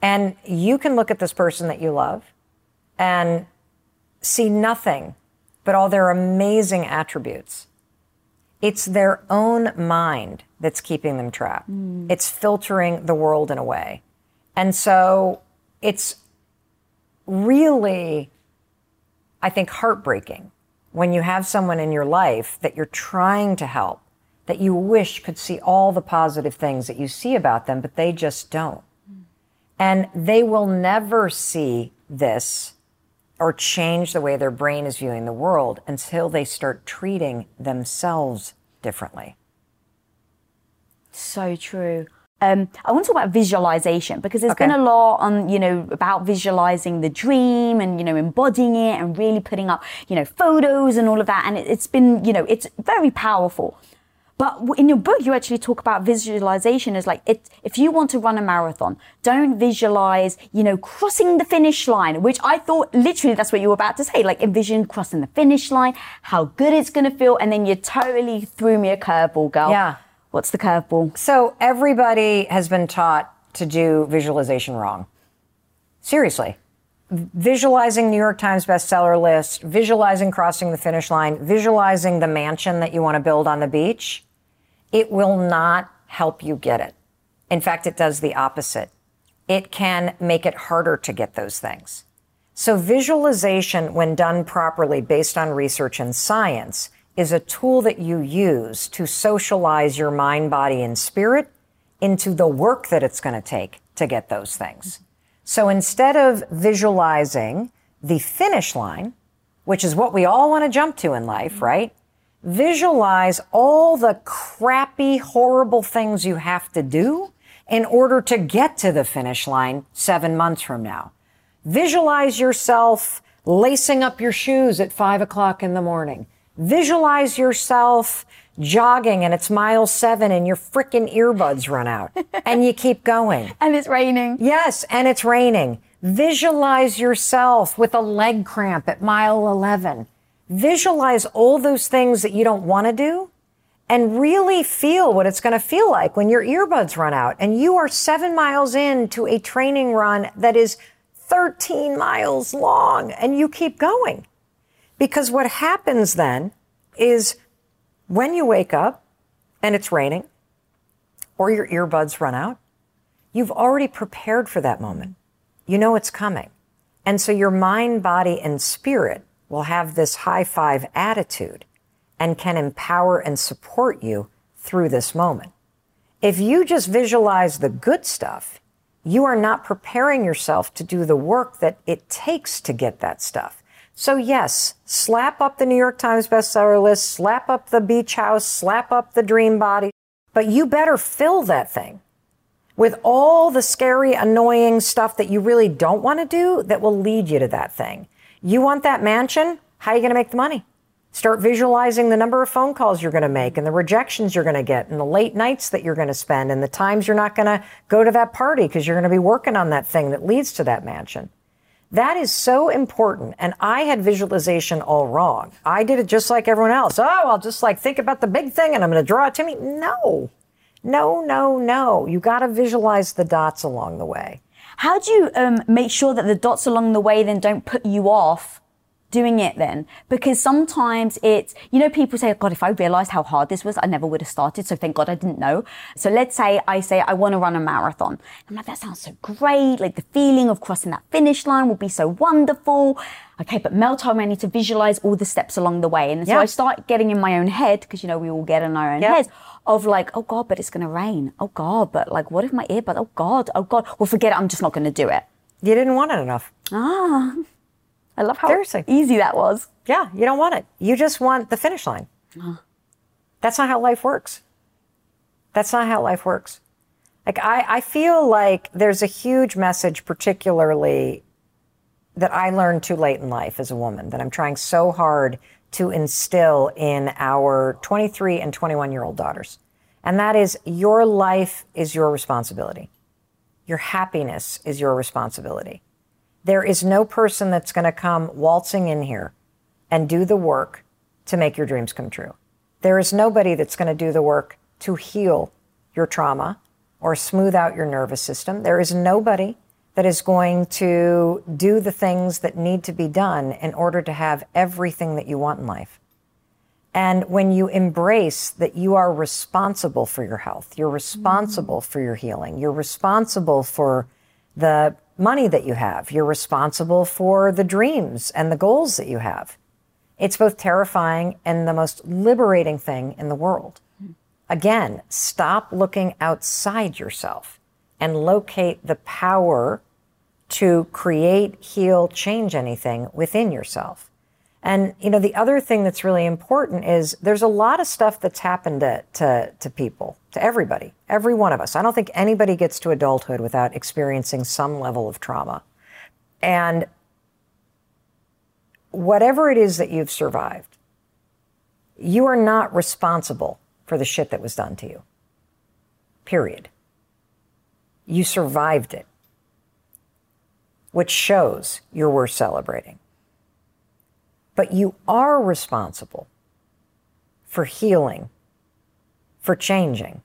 And you can look at this person that you love and see nothing but all their amazing attributes. It's their own mind that's keeping them trapped. Mm. It's filtering the world in a way. And so it's really I think, heartbreaking when you have someone in your life that you're trying to help, that you wish could see all the positive things that you see about them, but they just don't. And they will never see this or change the way their brain is viewing the world until they start treating themselves differently. So true. Um, I want to talk about visualization because there's okay. been a lot on, you know, about visualizing the dream and, you know, embodying it and really putting up, you know, photos and all of that. And it, it's been, you know, it's very powerful. But in your book, you actually talk about visualization as like, it, if you want to run a marathon, don't visualize, you know, crossing the finish line, which I thought literally that's what you were about to say. Like envision crossing the finish line, how good it's going to feel. And then you totally threw me a curveball, girl. Yeah. What's the curveball? So everybody has been taught to do visualization wrong. Seriously. Visualizing New York Times bestseller list, visualizing crossing the finish line, visualizing the mansion that you want to build on the beach, it will not help you get it. In fact, it does the opposite. It can make it harder to get those things. So visualization, when done properly based on research and science, is a tool that you use to socialize your mind, body, and spirit into the work that it's going to take to get those things. So instead of visualizing the finish line, which is what we all want to jump to in life, mm-hmm. right? Visualize all the crappy, horrible things you have to do in order to get to the finish line seven months from now. Visualize yourself lacing up your shoes at five o'clock in the morning. Visualize yourself jogging and it's mile seven and your freaking earbuds run out <laughs> and you keep going. And it's raining. Yes, and it's raining. Visualize yourself with a leg cramp at mile 11. Visualize all those things that you don't want to do and really feel what it's going to feel like when your earbuds run out and you are seven miles into a training run that is 13 miles long and you keep going. Because what happens then is when you wake up and it's raining or your earbuds run out, you've already prepared for that moment. You know it's coming. And so your mind, body, and spirit will have this high five attitude and can empower and support you through this moment. If you just visualize the good stuff, you are not preparing yourself to do the work that it takes to get that stuff. So yes, slap up the New York Times bestseller list, slap up the beach house, slap up the dream body, but you better fill that thing with all the scary, annoying stuff that you really don't want to do that will lead you to that thing. You want that mansion? How are you going to make the money? Start visualizing the number of phone calls you're going to make and the rejections you're going to get and the late nights that you're going to spend and the times you're not going to go to that party because you're going to be working on that thing that leads to that mansion. That is so important. And I had visualization all wrong. I did it just like everyone else. Oh, I'll just like think about the big thing and I'm going to draw it to me. No, no, no, no. You got to visualize the dots along the way. How do you um, make sure that the dots along the way then don't put you off doing it then? Because sometimes it's, you know, people say, God, if I realized how hard this was, I never would have started. So thank God I didn't know. So let's say I say, I want to run a marathon. I'm like, that sounds so great. Like the feeling of crossing that finish line will be so wonderful. Okay, but Mel told me I need to visualize all the steps along the way. And so Yeah. I start getting in my own head, because you know, we all get in our own Yeah. heads of like, oh God, but it's going to rain. Oh God, but like, what if my earbud? Oh God, oh God. Well, forget it. I'm just not going to do it. You didn't want it enough. Ah, I love how Seriously. easy that was. Yeah, you don't want it. You just want the finish line. Uh-huh. That's not how life works. That's not how life works. Like, I, I feel like there's a huge message, particularly that I learned too late in life as a woman, that I'm trying so hard to instill in our 23 and 21 year old daughters. And that is your life is your responsibility. Your happiness is your responsibility. There is no person that's going to come waltzing in here and do the work to make your dreams come true. There is nobody that's going to do the work to heal your trauma or smooth out your nervous system. There is nobody that is going to do the things that need to be done in order to have everything that you want in life. And when you embrace that you are responsible for your health, you're responsible mm-hmm. for your healing, you're responsible for the money that you have, you're responsible for the dreams and the goals that you have. It's both terrifying and the most liberating thing in the world. Again, stop looking outside yourself and locate the power to create, heal, change anything within yourself. And you know, the other thing that's really important is there's a lot of stuff that's happened to, to, to people, to everybody, every one of us. I don't think anybody gets to adulthood without experiencing some level of trauma. And whatever it is that you've survived, you are not responsible for the shit that was done to you. Period. You survived it, which shows you're worth celebrating. But you are responsible for healing, for changing,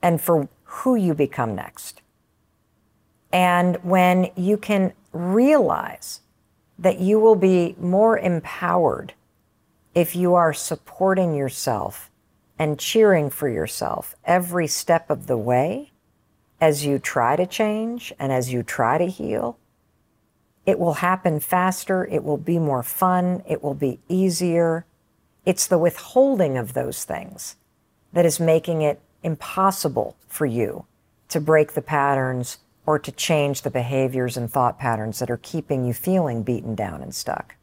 and for who you become next. And when you can realize that you will be more empowered if you are supporting yourself and cheering for yourself every step of the way as you try to change and as you try to heal, it will happen faster. It will be more fun. It will be easier. It's the withholding of those things that is making it impossible for you to break the patterns or to change the behaviors and thought patterns that are keeping you feeling beaten down and stuck.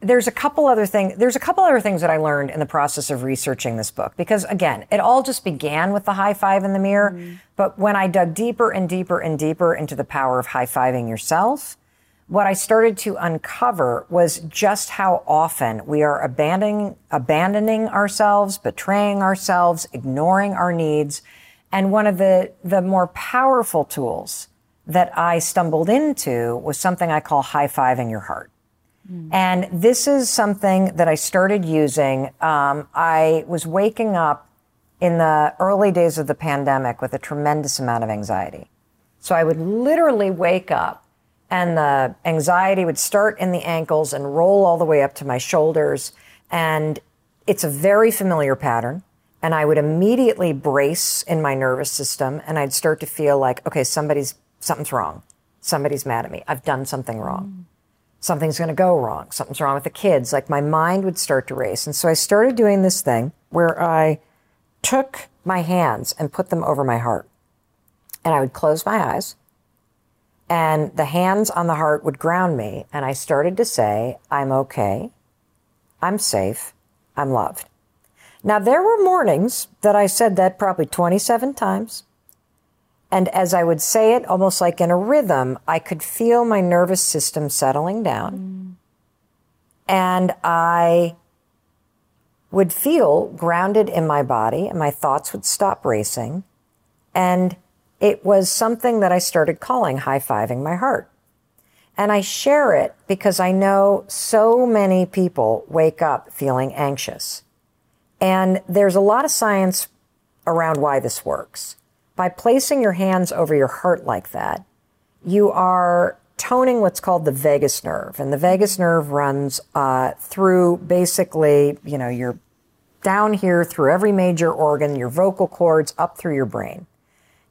There's a couple other things there's a couple other things that I learned in the process of researching this book because again, it all just began with the high five in the mirror, mm-hmm. but when I dug deeper and deeper and deeper into the power of high-fiving yourself, what I started to uncover was just how often we are abandoning abandoning ourselves, betraying ourselves, ignoring our needs and one of the, the more powerful tools that I stumbled into was something I call high fiving your heart. Mm. And this is something that I started using. Um, I was waking up in the early days of the pandemic with a tremendous amount of anxiety. So I would literally wake up and the anxiety would start in the ankles and roll all the way up to my shoulders. And it's a very familiar pattern and I would immediately brace in my nervous system and I'd start to feel like, okay, somebody's, something's wrong. Somebody's mad at me. I've done something wrong. Mm. Something's going to go wrong. Something's wrong with the kids. Like my mind would start to race. And so I started doing this thing where I took my hands and put them over my heart. And I would close my eyes and the hands on the heart would ground me. And I started to say, I'm okay. I'm safe. I'm loved. Now, there were mornings that I said that probably 27 times. And as I would say it, almost like in a rhythm, I could feel my nervous system settling down. Mm. And I would feel grounded in my body, and my thoughts would stop racing. And it was something that I started calling high fiving my heart. And I share it because I know so many people wake up feeling anxious. And there's a lot of science around why this works. By placing your hands over your heart like that, you are toning what's called the vagus nerve. And the vagus nerve runs uh, through basically, you know, you're down here through every major organ, your vocal cords up through your brain.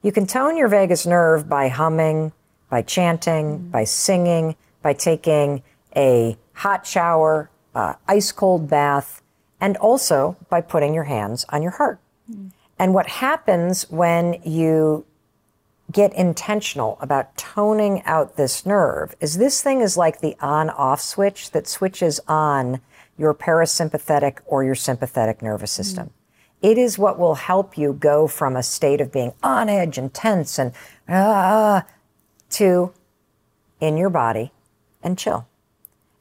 You can tone your vagus nerve by humming, by chanting, mm-hmm. by singing, by taking a hot shower, uh, ice cold bath, and also by putting your hands on your heart. Mm. And what happens when you get intentional about toning out this nerve is this thing is like the on off switch that switches on your parasympathetic or your sympathetic nervous system. Mm. It is what will help you go from a state of being on edge and tense and ah to in your body and chill.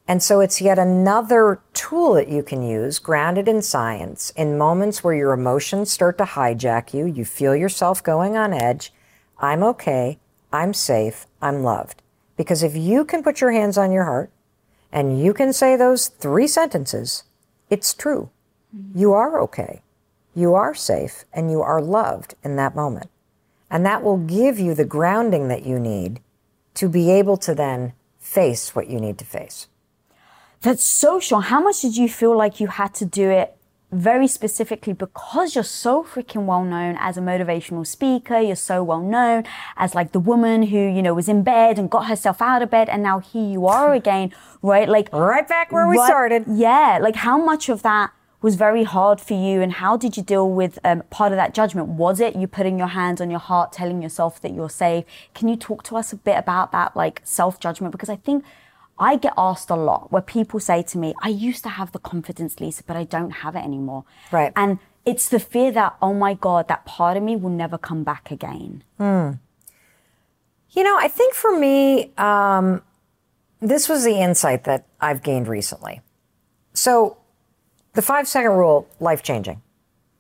And so it's yet another tool that you can use, grounded in science, in moments where your emotions start to hijack you, you feel yourself going on edge. I'm okay. I'm safe. I'm loved. Because if you can put your hands on your heart and you can say those three sentences, it's true. You are okay. You are safe and you are loved in that moment. And that will give you the grounding that you need to be able to then face what you need to face. That's so strong. How much did you feel like you had to do it very specifically because you're so freaking well known as a motivational speaker. You're so well known as like the woman who, you know, was in bed and got herself out of bed and now here you are <laughs> again, right? Like right back where we started. Yeah. Like how much of that was very hard for you and how did you deal with um, part of that judgment? Was it you putting your hands on your heart, telling yourself that you're safe? Can you talk to us a bit about that, like self judgment? Because I think I get asked a lot where people say to me, I used to have the confidence, Lisa, but I don't have it anymore. Right. And it's the fear that, oh my God, that part of me will never come back again. Hmm. You know, I think for me, um, this was the insight that I've gained recently. So, the five second rule, life changing.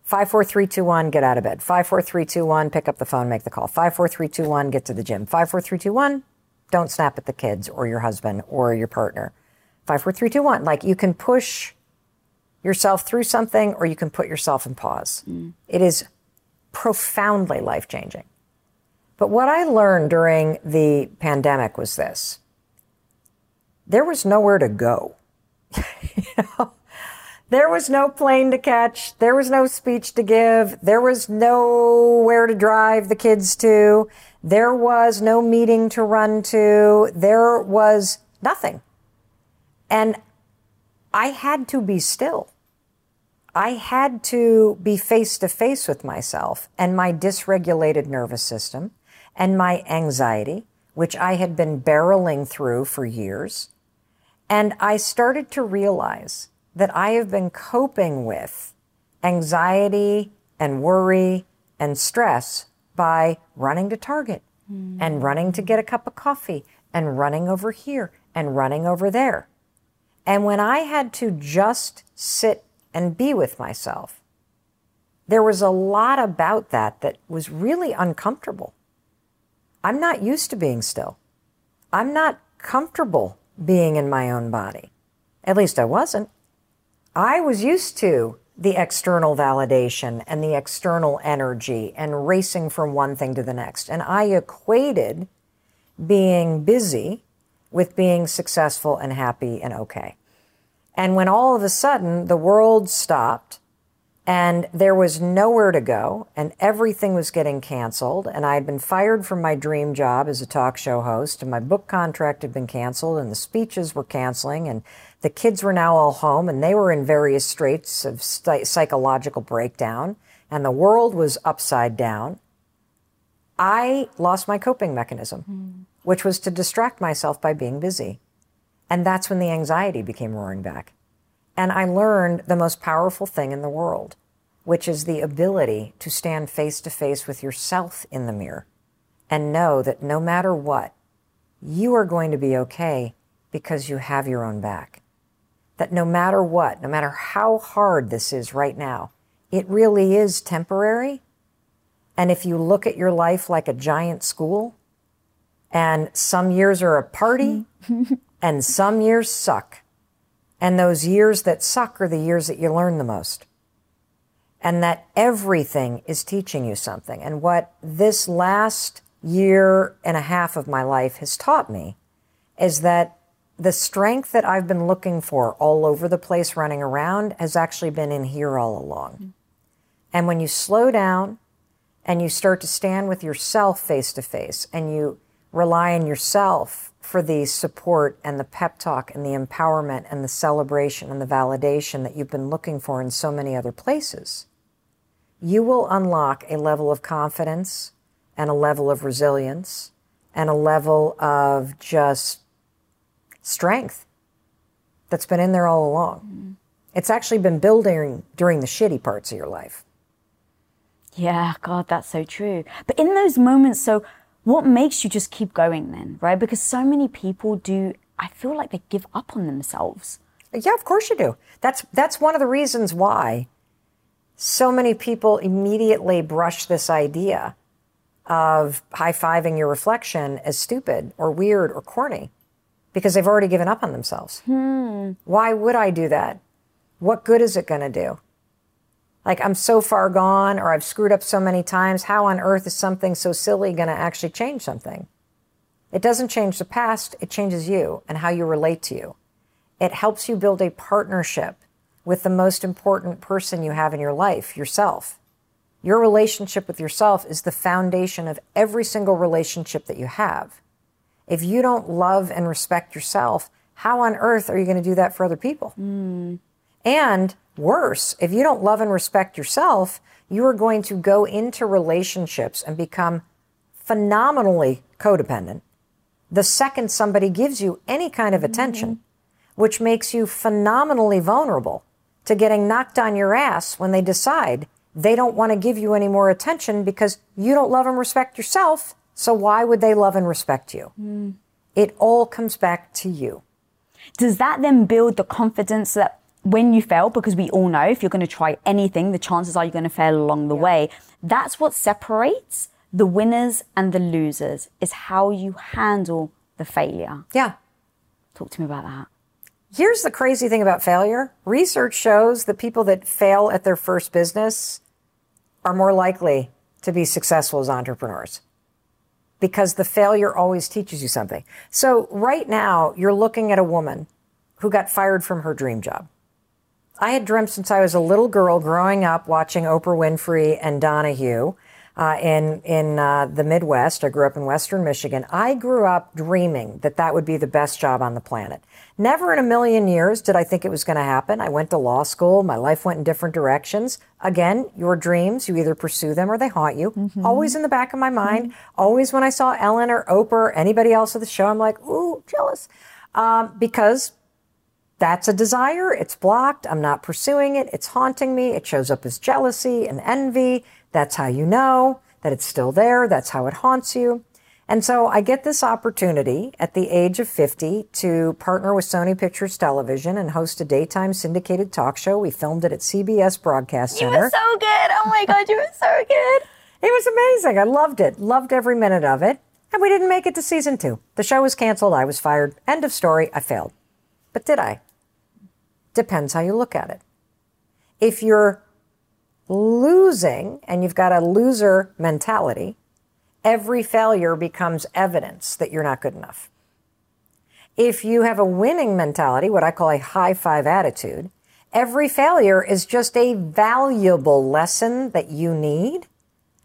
Five, four, three, two, one, get out of bed. Five, four, three, two, one, pick up the phone, make the call. Five, four, three, two, one, get to the gym. Five, four, three, two, one, don't snap at the kids or your husband or your partner. Five, four, three, two, one. Like you can push yourself through something or you can put yourself in pause. Mm. It is profoundly life changing. But what I learned during the pandemic was this there was nowhere to go. <laughs> you know? There was no plane to catch. There was no speech to give. There was nowhere to drive the kids to. There was no meeting to run to. There was nothing. And I had to be still. I had to be face to face with myself and my dysregulated nervous system and my anxiety, which I had been barreling through for years. And I started to realize that I have been coping with anxiety and worry and stress by running to Target mm. and running to get a cup of coffee and running over here and running over there. And when I had to just sit and be with myself, there was a lot about that that was really uncomfortable. I'm not used to being still. I'm not comfortable being in my own body. At least I wasn't. I was used to the external validation and the external energy and racing from one thing to the next. And I equated being busy with being successful and happy and okay. And when all of a sudden the world stopped and there was nowhere to go and everything was getting canceled and I had been fired from my dream job as a talk show host and my book contract had been canceled and the speeches were canceling and the kids were now all home and they were in various straits of psychological breakdown and the world was upside down. I lost my coping mechanism, mm. which was to distract myself by being busy. And that's when the anxiety became roaring back. And I learned the most powerful thing in the world, which is the ability to stand face to face with yourself in the mirror and know that no matter what, you are going to be okay because you have your own back that no matter what, no matter how hard this is right now, it really is temporary. And if you look at your life like a giant school, and some years are a party, <laughs> and some years suck. And those years that suck are the years that you learn the most. And that everything is teaching you something. And what this last year and a half of my life has taught me is that the strength that I've been looking for all over the place running around has actually been in here all along. And when you slow down and you start to stand with yourself face to face and you rely on yourself for the support and the pep talk and the empowerment and the celebration and the validation that you've been looking for in so many other places, you will unlock a level of confidence and a level of resilience and a level of just strength that's been in there all along. Mm-hmm. It's actually been building during the shitty parts of your life. Yeah, God, that's so true. But in those moments, so what makes you just keep going then, right? Because so many people do, I feel like they give up on themselves. Yeah, of course you do. That's that's one of the reasons why so many people immediately brush this idea of high-fiving your reflection as stupid or weird or corny because they've already given up on themselves. Hmm. Why would I do that? What good is it going to do? Like, I'm so far gone or I've screwed up so many times. How on earth is something so silly going to actually change something? It doesn't change the past, it changes you and how you relate to you. It helps you build a partnership with the most important person you have in your life, yourself. Your relationship with yourself is the foundation of every single relationship that you have. If you don't love and respect yourself, how on earth are you going to do that for other people? Mm. And worse, if you don't love and respect yourself, you are going to go into relationships and become phenomenally codependent the second somebody gives you any kind of attention, mm-hmm. which makes you phenomenally vulnerable to getting knocked on your ass when they decide they don't want to give you any more attention because you don't love and respect yourself so why would they love and respect you? Mm. It all comes back to you. Does that then build the confidence that when you fail, because we all know if you're going to try anything, the chances are you're going to fail along the yeah. way. That's what separates the winners and the losers is how you handle the failure. Yeah. Talk to me about that. Here's the crazy thing about failure. Research shows that people that fail at their first business are more likely to be successful as entrepreneurs because the failure always teaches you something. So right now, you're looking at a woman who got fired from her dream job. I had dreamt since I was a little girl growing up watching Oprah Winfrey and Donahue uh, in in uh, the Midwest. I grew up in Western Michigan. I grew up dreaming that that would be the best job on the planet. Never in a million years did I think it was going to happen. I went to law school. My life went in different directions. Again, your dreams, you either pursue them or they haunt you. Mm-hmm. Always in the back of my mind. Mm-hmm. Always when I saw Ellen or Oprah or anybody else at the show, I'm like, ooh, jealous. Um, because that's a desire. It's blocked. I'm not pursuing it. It's haunting me. It shows up as jealousy and envy. That's how you know that it's still there. That's how it haunts you. And so I get this opportunity at the age of 50 to partner with Sony Pictures Television and host a daytime syndicated talk show. We filmed it at CBS Broadcast Center. You were so good. Oh my God, you were so good. <laughs> It was amazing. I loved it. Loved every minute of it. And we didn't make it to season two. The show was canceled. I was fired. End of story. I failed. But did I? Depends how you look at it. If you're losing and you've got a loser mentality, every failure becomes evidence that you're not good enough. If you have a winning mentality, what I call a high five attitude, every failure is just a valuable lesson that you need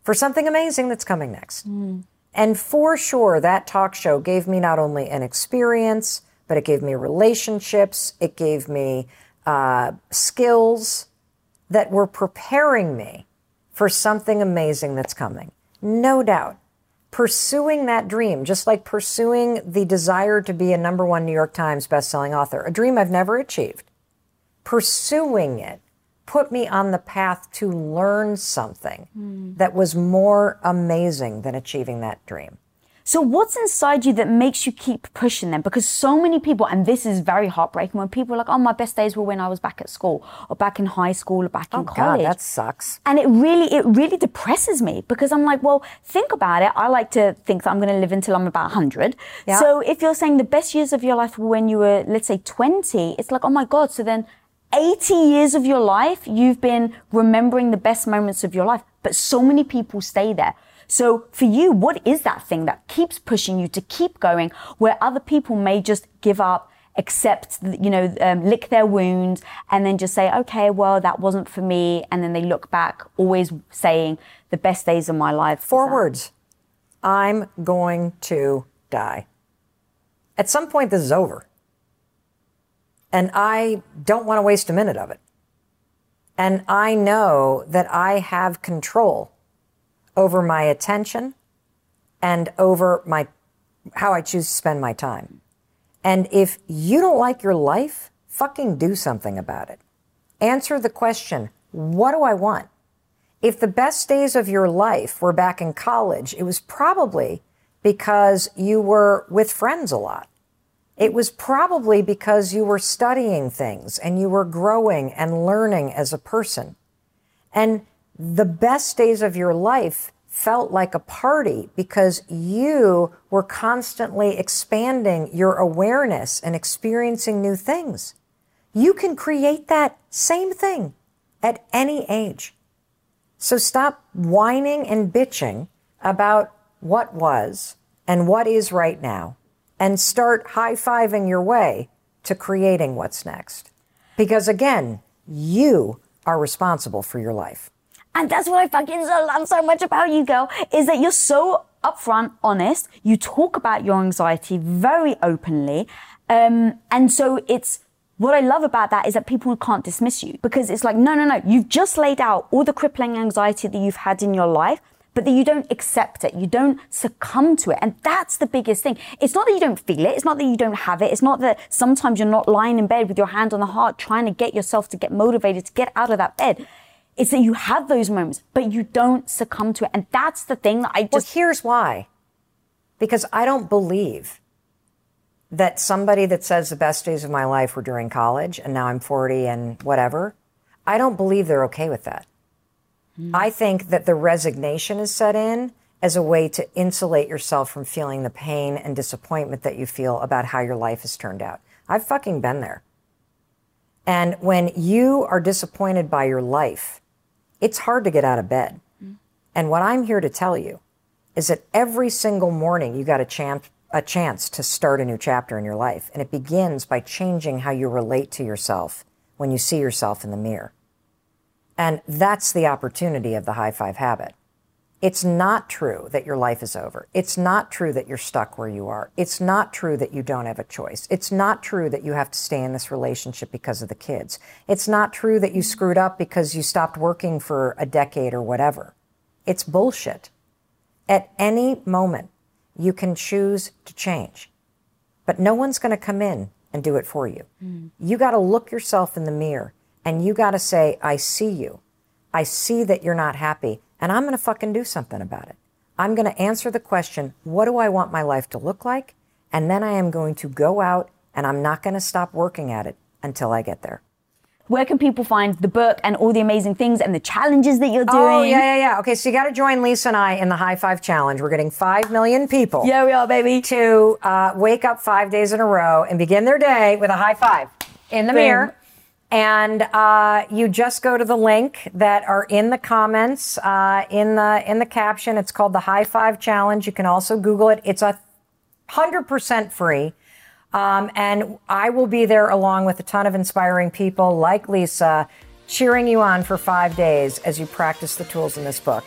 for something amazing that's coming next. Mm. And for sure, that talk show gave me not only an experience, but it gave me relationships, it gave me uh, skills that were preparing me for something amazing that's coming. No doubt. Pursuing that dream, just like pursuing the desire to be a number one New York Times bestselling author, a dream I've never achieved. Pursuing it put me on the path to learn something mm. that was more amazing than achieving that dream. So what's inside you that makes you keep pushing them? Because so many people, and this is very heartbreaking, when people are like, "Oh, my best days were when I was back at school, or back in high school, or back oh in oh, college." God, that sucks. And it really, it really depresses me because I'm like, well, think about it. I like to think that I'm going to live until I'm about 100. Yeah. So if you're saying the best years of your life were when you were, let's say, 20, it's like, oh my God. So then 80 years of your life, you've been remembering the best moments of your life. But so many people stay there. So for you, what is that thing that keeps pushing you to keep going where other people may just give up, accept, you know, um, lick their wounds and then just say, okay, well, that wasn't for me. And then they look back always saying the best days of my life. Four words. I'm going to die. At some point, this is over. And I don't want to waste a minute of it. And I know that I have control over my attention and over my how I choose to spend my time. And if you don't like your life, fucking do something about it. Answer the question, what do I want? If the best days of your life were back in college, it was probably because you were with friends a lot. It was probably because you were studying things and you were growing and learning as a person. And the best days of your life felt like a party because you were constantly expanding your awareness and experiencing new things. You can create that same thing at any age. So stop whining and bitching about what was and what is right now and start high fiving your way to creating what's next. Because again, you are responsible for your life. And that's what I fucking love so much about you, girl, is that you're so upfront, honest. You talk about your anxiety very openly. Um, and so it's, what I love about that is that people can't dismiss you because it's like, no, no, no. You've just laid out all the crippling anxiety that you've had in your life, but that you don't accept it. You don't succumb to it. And that's the biggest thing. It's not that you don't feel it. It's not that you don't have it. It's not that sometimes you're not lying in bed with your hand on the heart trying to get yourself to get motivated to get out of that bed. It's that you have those moments, but you don't succumb to it. And that's the thing that I just. Well, here's why. Because I don't believe that somebody that says the best days of my life were during college and now I'm 40 and whatever, I don't believe they're okay with that. Mm. I think that the resignation is set in as a way to insulate yourself from feeling the pain and disappointment that you feel about how your life has turned out. I've fucking been there. And when you are disappointed by your life, it's hard to get out of bed. Mm. And what I'm here to tell you is that every single morning you got a chance a chance to start a new chapter in your life. And it begins by changing how you relate to yourself when you see yourself in the mirror. And that's the opportunity of the high five habit It's not true that your life is over. It's not true that you're stuck where you are. It's not true that you don't have a choice. It's not true that you have to stay in this relationship because of the kids. It's not true that you screwed up because you stopped working for a decade or whatever. It's bullshit. At any moment, you can choose to change, but no one's going to come in and do it for you. Mm. You got to look yourself in the mirror and you got to say, I see you. I see that you're not happy and I'm going to fucking do something about it. I'm going to answer the question, what do I want my life to look like? And then I am going to go out and I'm not going to stop working at it until I get there. Where can people find the book and all the amazing things and the challenges that you're oh, doing? Oh, yeah, yeah, yeah. Okay, so you got to join Lisa and I in the High Five Challenge. We're getting 5 million people. Yeah, we are, baby. To uh, wake up five days in a row and begin their day with a high five in the Boom. mirror and uh, you just go to the link that are in the comments uh, in the in the caption. It's called the High Five Challenge. You can also Google it. It's a hundred percent free, um, and I will be there along with a ton of inspiring people like Lisa, cheering you on for five days as you practice the tools in this book.